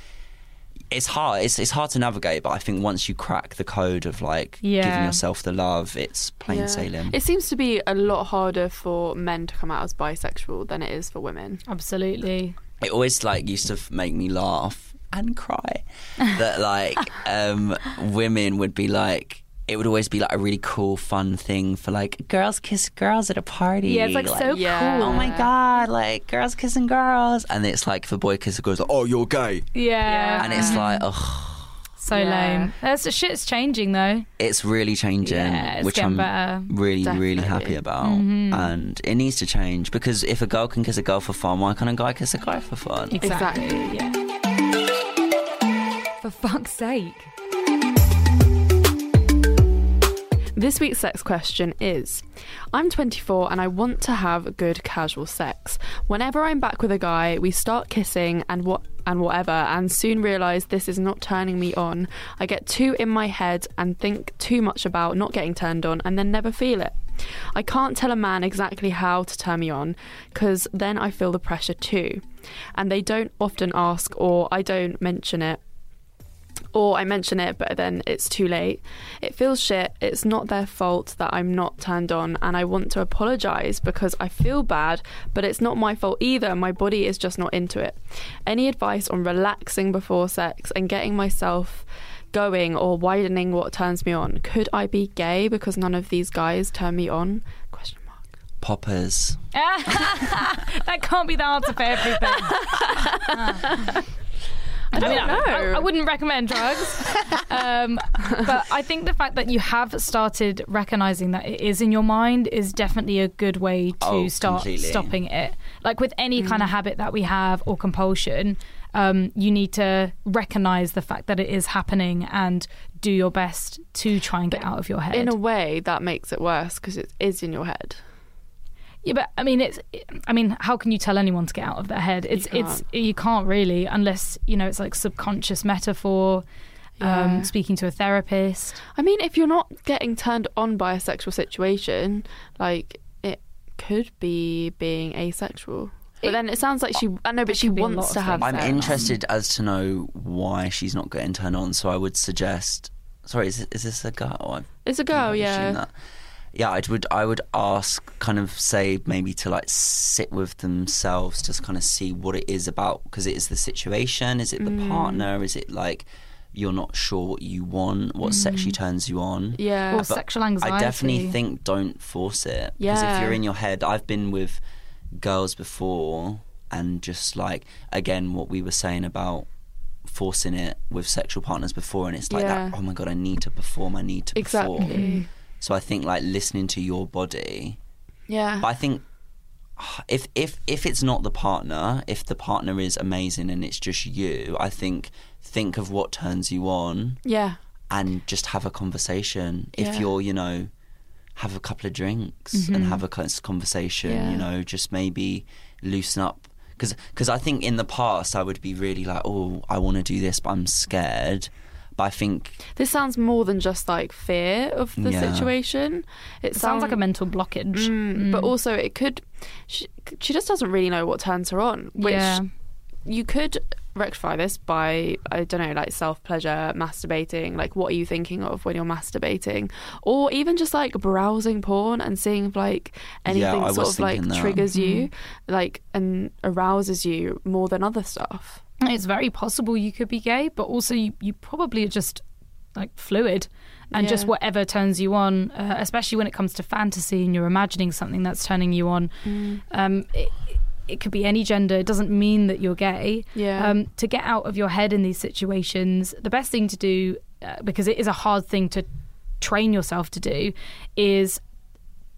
it's hard. It's it's hard to navigate, but I think once you crack the code of like giving yourself the love, it's plain Yeah. sailing. It seems to be a lot harder for men to come out as bisexual than it is for women. Absolutely. it always like used to make me laugh and cry that like um women would be like it would always be like a really cool fun thing for like girls kiss girls at a party Yeah, it's like, so Yeah. cool. oh my god like girls kissing girls and it's like if a boy kisses a girl like oh you're gay Yeah. and it's like oh so Yeah. lame. That's the shit's changing though. it's really changing Yeah, it's which I'm better. really really happy about Mm-hmm. and it needs to change because if a girl can kiss a girl for fun why can't a guy kiss a guy for fun Exactly. Exactly. Yeah. For fuck's sake. This week's sex question is I'm 24 and I want to have good casual sex. Whenever I'm back with a guy, we start kissing and what and whatever and soon realize this is not turning me on. I get too in my head and think too much about not getting turned on and then never feel it. I can't tell a man exactly how to turn me on because then I feel the pressure too. And they don't often ask or I don't mention it or I mention it, but then it's too late. It feels shit. It's not their fault that I'm not turned on, and I want to apologize because I feel bad, but it's not my fault either. My body is just not into it. Any advice on relaxing before sex and getting myself going or widening what turns me on? Could I be gay because none of these guys turn me on? Question mark. poppers that can't be the answer for everything. I don't mean, I- know. I, I wouldn't recommend drugs, um, but I think the fact that you have started recognizing that it is in your mind is definitely a good way to Oh, start completely. stopping it. Like with any kind of habit that we have or compulsion, um, you need to recognize the fact that it is happening and do your best to try and get out of your head. In a way, that makes it worse because it is in your head. Yeah, but I mean, it's. I mean, how can you tell anyone to get out of their head? It's. it's. You can't really, unless you know, it's like subconscious metaphor. Yeah. Um, speaking to a therapist. I mean, if you're not getting turned on by a sexual situation, like it could be being asexual. But It- then it sounds like she. I know, but she could be a lot wants to have. I'm sex. interested as to know why she's not getting turned on. So I would suggest. Sorry, is, is this a girl? I've It's a girl, I've assumed yeah. That. Yeah, I would. I would ask, kind of say maybe to like sit with themselves, just kind of see what it is about, because it is the situation. Is it the Mm. partner? Is it like you're not sure what you want, what sexually turns you on? Yeah. Or But sexual anxiety. I definitely think don't force it because Yeah. if you're in your head, I've been with girls before, and just like again, what we were saying about forcing it with sexual partners before, and it's like Yeah. that. Oh my god, I need to perform. I need to perform. So I think like listening to your body. Yeah. But I think if if if it's not the partner, if the partner is amazing and it's just you, I think think of what turns you on Yeah. and just have a conversation. If you're, you know, have a couple of drinks and mm-hmm. have a conversation, Yeah. you know, just maybe loosen up. Because I think in the past I would be really like, oh, I want to do this, but I'm scared. But But I think This sounds more than just like fear of the Yeah. situation. It, It sounds like a mental blockage. Mm, But Mm. also, it could. She, she just doesn't really know what turns her on. Which yeah. you could rectify this by I don't know, like self pleasure, masturbating. Like, what are you thinking of when you're masturbating, or even just like browsing porn and seeing if like anything I sort of like that. triggers you, Mm-hmm. like and arouses you more than other stuff. It's very possible you could be gay, but also you, you probably are just like fluid and just whatever turns you on, uh, especially when it comes to fantasy and you're imagining something that's turning you on. Um, it, it could be any gender. It doesn't mean that you're gay. Yeah. Um, to get out of your head in these situations, the best thing to do, uh, because it is a hard thing to train yourself to do, is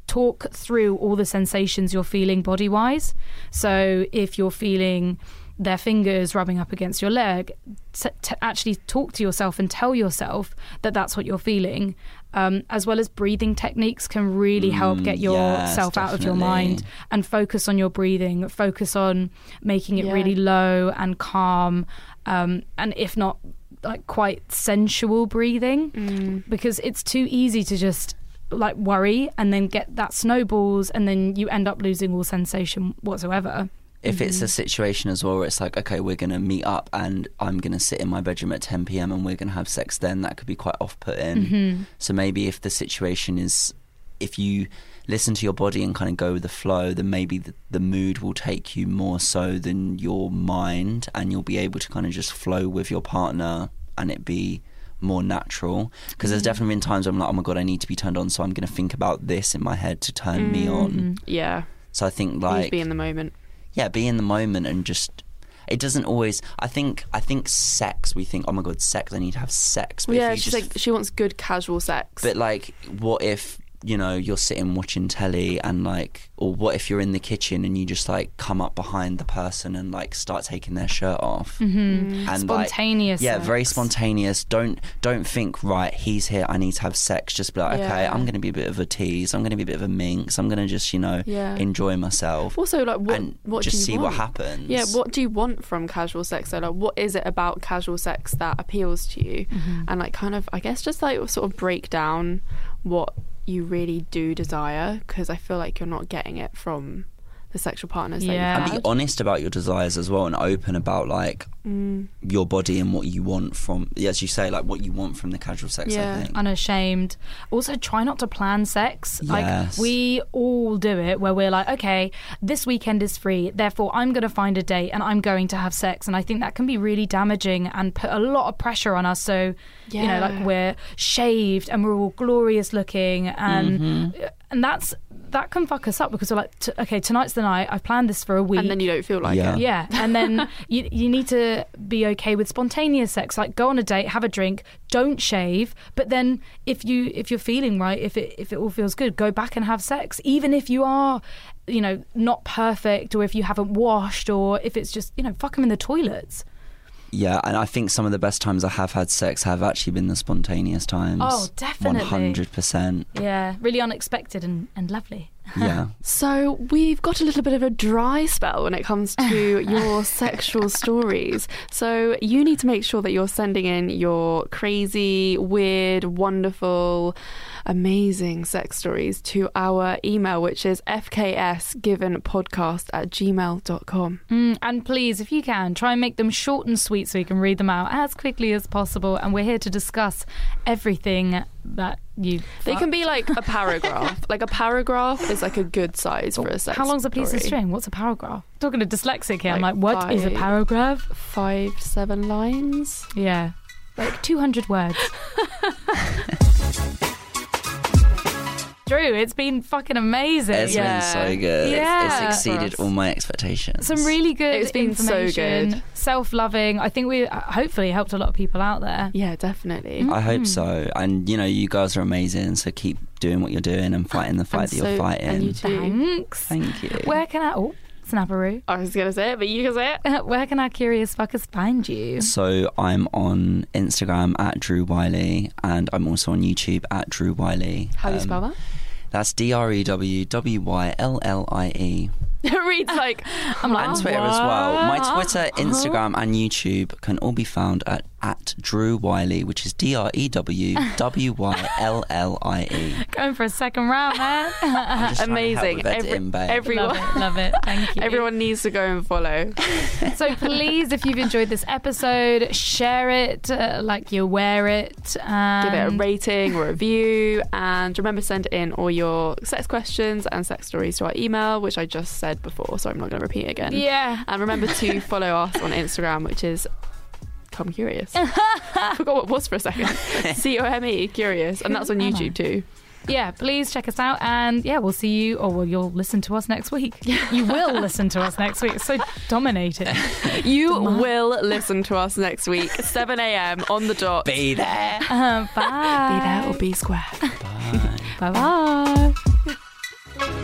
talk through all the sensations you're feeling body wise. So if you're feeling their fingers rubbing up against your leg, to, to actually talk to yourself and tell yourself that that's what you're feeling, um, as well as breathing techniques can really help Mm, get yes, yourself out of your mind and focus on your breathing, focus on making it Yeah. really low and calm, um, and if not like quite sensual breathing Mm. because it's too easy to just like worry and then get that snowballs and then you end up losing all sensation whatsoever. If it's Mm-hmm. a situation as well where it's like, okay, we're gonna meet up and I'm gonna sit in my bedroom at 10 p.m. and we're gonna have sex, then that could be quite off-putting. Mm-hmm. So maybe if the situation is, if you listen to your body and kind of go with the flow, then maybe the, the mood will take you more so than your mind, and you'll be able to kind of just flow with your partner and it be more natural. Because there's definitely been times where I'm like, oh my god, I need to be turned on, so I'm going to think about this in my head to turn me on. Yeah. So I think like be in the moment. Yeah, be in the moment and just. It doesn't always. I think. I think sex. We think, oh my god, sex. I need to have sex. But yeah, she's just like she wants good casual sex. but like, what if you know you're sitting watching telly and like, or what if you're in the kitchen and you just like come up behind the person and like start taking their shirt off Mm-hmm. and like, Spontaneous. yeah, very spontaneous. Don't don't think right. He's here. I need to have sex. Just be like, okay, I'm going to be a bit of a tease. I'm going to be a bit of a minx. I'm going to just you know Yeah. enjoy myself also, like, what and what just do you see want? what happens. Yeah, what do you want from casual sex? So, like, what is it about casual sex that appeals to you? Mm-hmm. And like, kind of, I guess, just like sort of break down what you really do desire, because I feel like you're not getting it from the sexual partners. Yeah. that and you've be honest about your desires as well and open about like Mm. your body and what you want from as you say like what you want from the casual sex Yeah. i think unashamed. Also, try not to plan sex. Yes. Like we all do it, where we're like, okay, this weekend is free, therefore I'm going to find a date and I'm going to have sex. And I think that can be really damaging and put a lot of pressure on us. So, yeah. you know, like we're shaved and we're all glorious looking, and Mm-hmm. and that's that can fuck us up because we're like, t- okay, tonight's the night. I've planned this for a week. and then you don't feel like Yeah. it. Yeah, and then you you need to be okay with spontaneous sex. Like go on a date, have a drink, don't shave. But then if you if you're feeling right, if it if it all feels good, go back and have sex. Even if you are, you know, not perfect, or if you haven't washed, or if it's just you know, fuck them in the toilets. Yeah and i think some of the best times i have had sex have actually been the spontaneous times Oh, definitely. 100% Yeah, really unexpected and and lovely. Yeah So we've got a little bit of a dry spell when it comes to your sexual stories. So you need to make sure that you're sending in your crazy, weird, wonderful, amazing sex stories to our email, which is fksgivenpodcast at gmail.com. Mm, and please, if you can, try and make them short and sweet so we can read them out as quickly as possible. And we're here to discuss everything that you. They can be like a paragraph. like a paragraph is like a good size for a sex How long's a piece of string? What's a paragraph? I'm talking to dyslexic here. I'm Like like, what is a paragraph? Five, seven lines. Yeah. Like 200 words. Drew, it's been fucking amazing. it's Yeah. been so good Yeah. it's exceeded all my expectations Some really good It's been so good. Self-loving. I think we uh, hopefully helped a lot of people out there. Yeah, definitely. Mm. I hope so. And you know, you guys are amazing. So keep doing what you're doing and fighting the fight And that you're fighting. and you too. Thanks. Thank you. Where can I? Oh, snapperoo. I was gonna say it, but you can say it. Where can our curious fuckers find you? So I'm on Instagram at Drew Wyllie, and I'm also on YouTube at Drew Wyllie. How do you Um, spell that? That's D R E W W Y L L I E. Reed's like, I'm like, and Twitter as well. My Twitter, Instagram, and YouTube can all be found at at Drew Wyllie, which is D R E W W Y L L I E. going for a second round, man. I'm just trying to help amazing. with Every, editing, babe. everyone, love it, love it. Thank you. everyone needs to go and follow. So please, if you've enjoyed this episode, share it uh, like you wear it. Um, Give it a rating or a review, and remember to send in all your sex questions and sex stories to our email, which I just said before, so I'm not going to repeat it again. Yeah. And remember to follow us on Instagram, which is Come Curious. I forgot what it was for a second. C O M E, Curious. And that's on YouTube too. Yeah, please check us out. And yeah, we'll see you, or well, you'll listen to us next week. You will listen to us next week. It's so dominating. You will listen to us next week, 7 a.m. on the dot. Be there. Uh, bye. Be there or be square. Bye. Bye bye.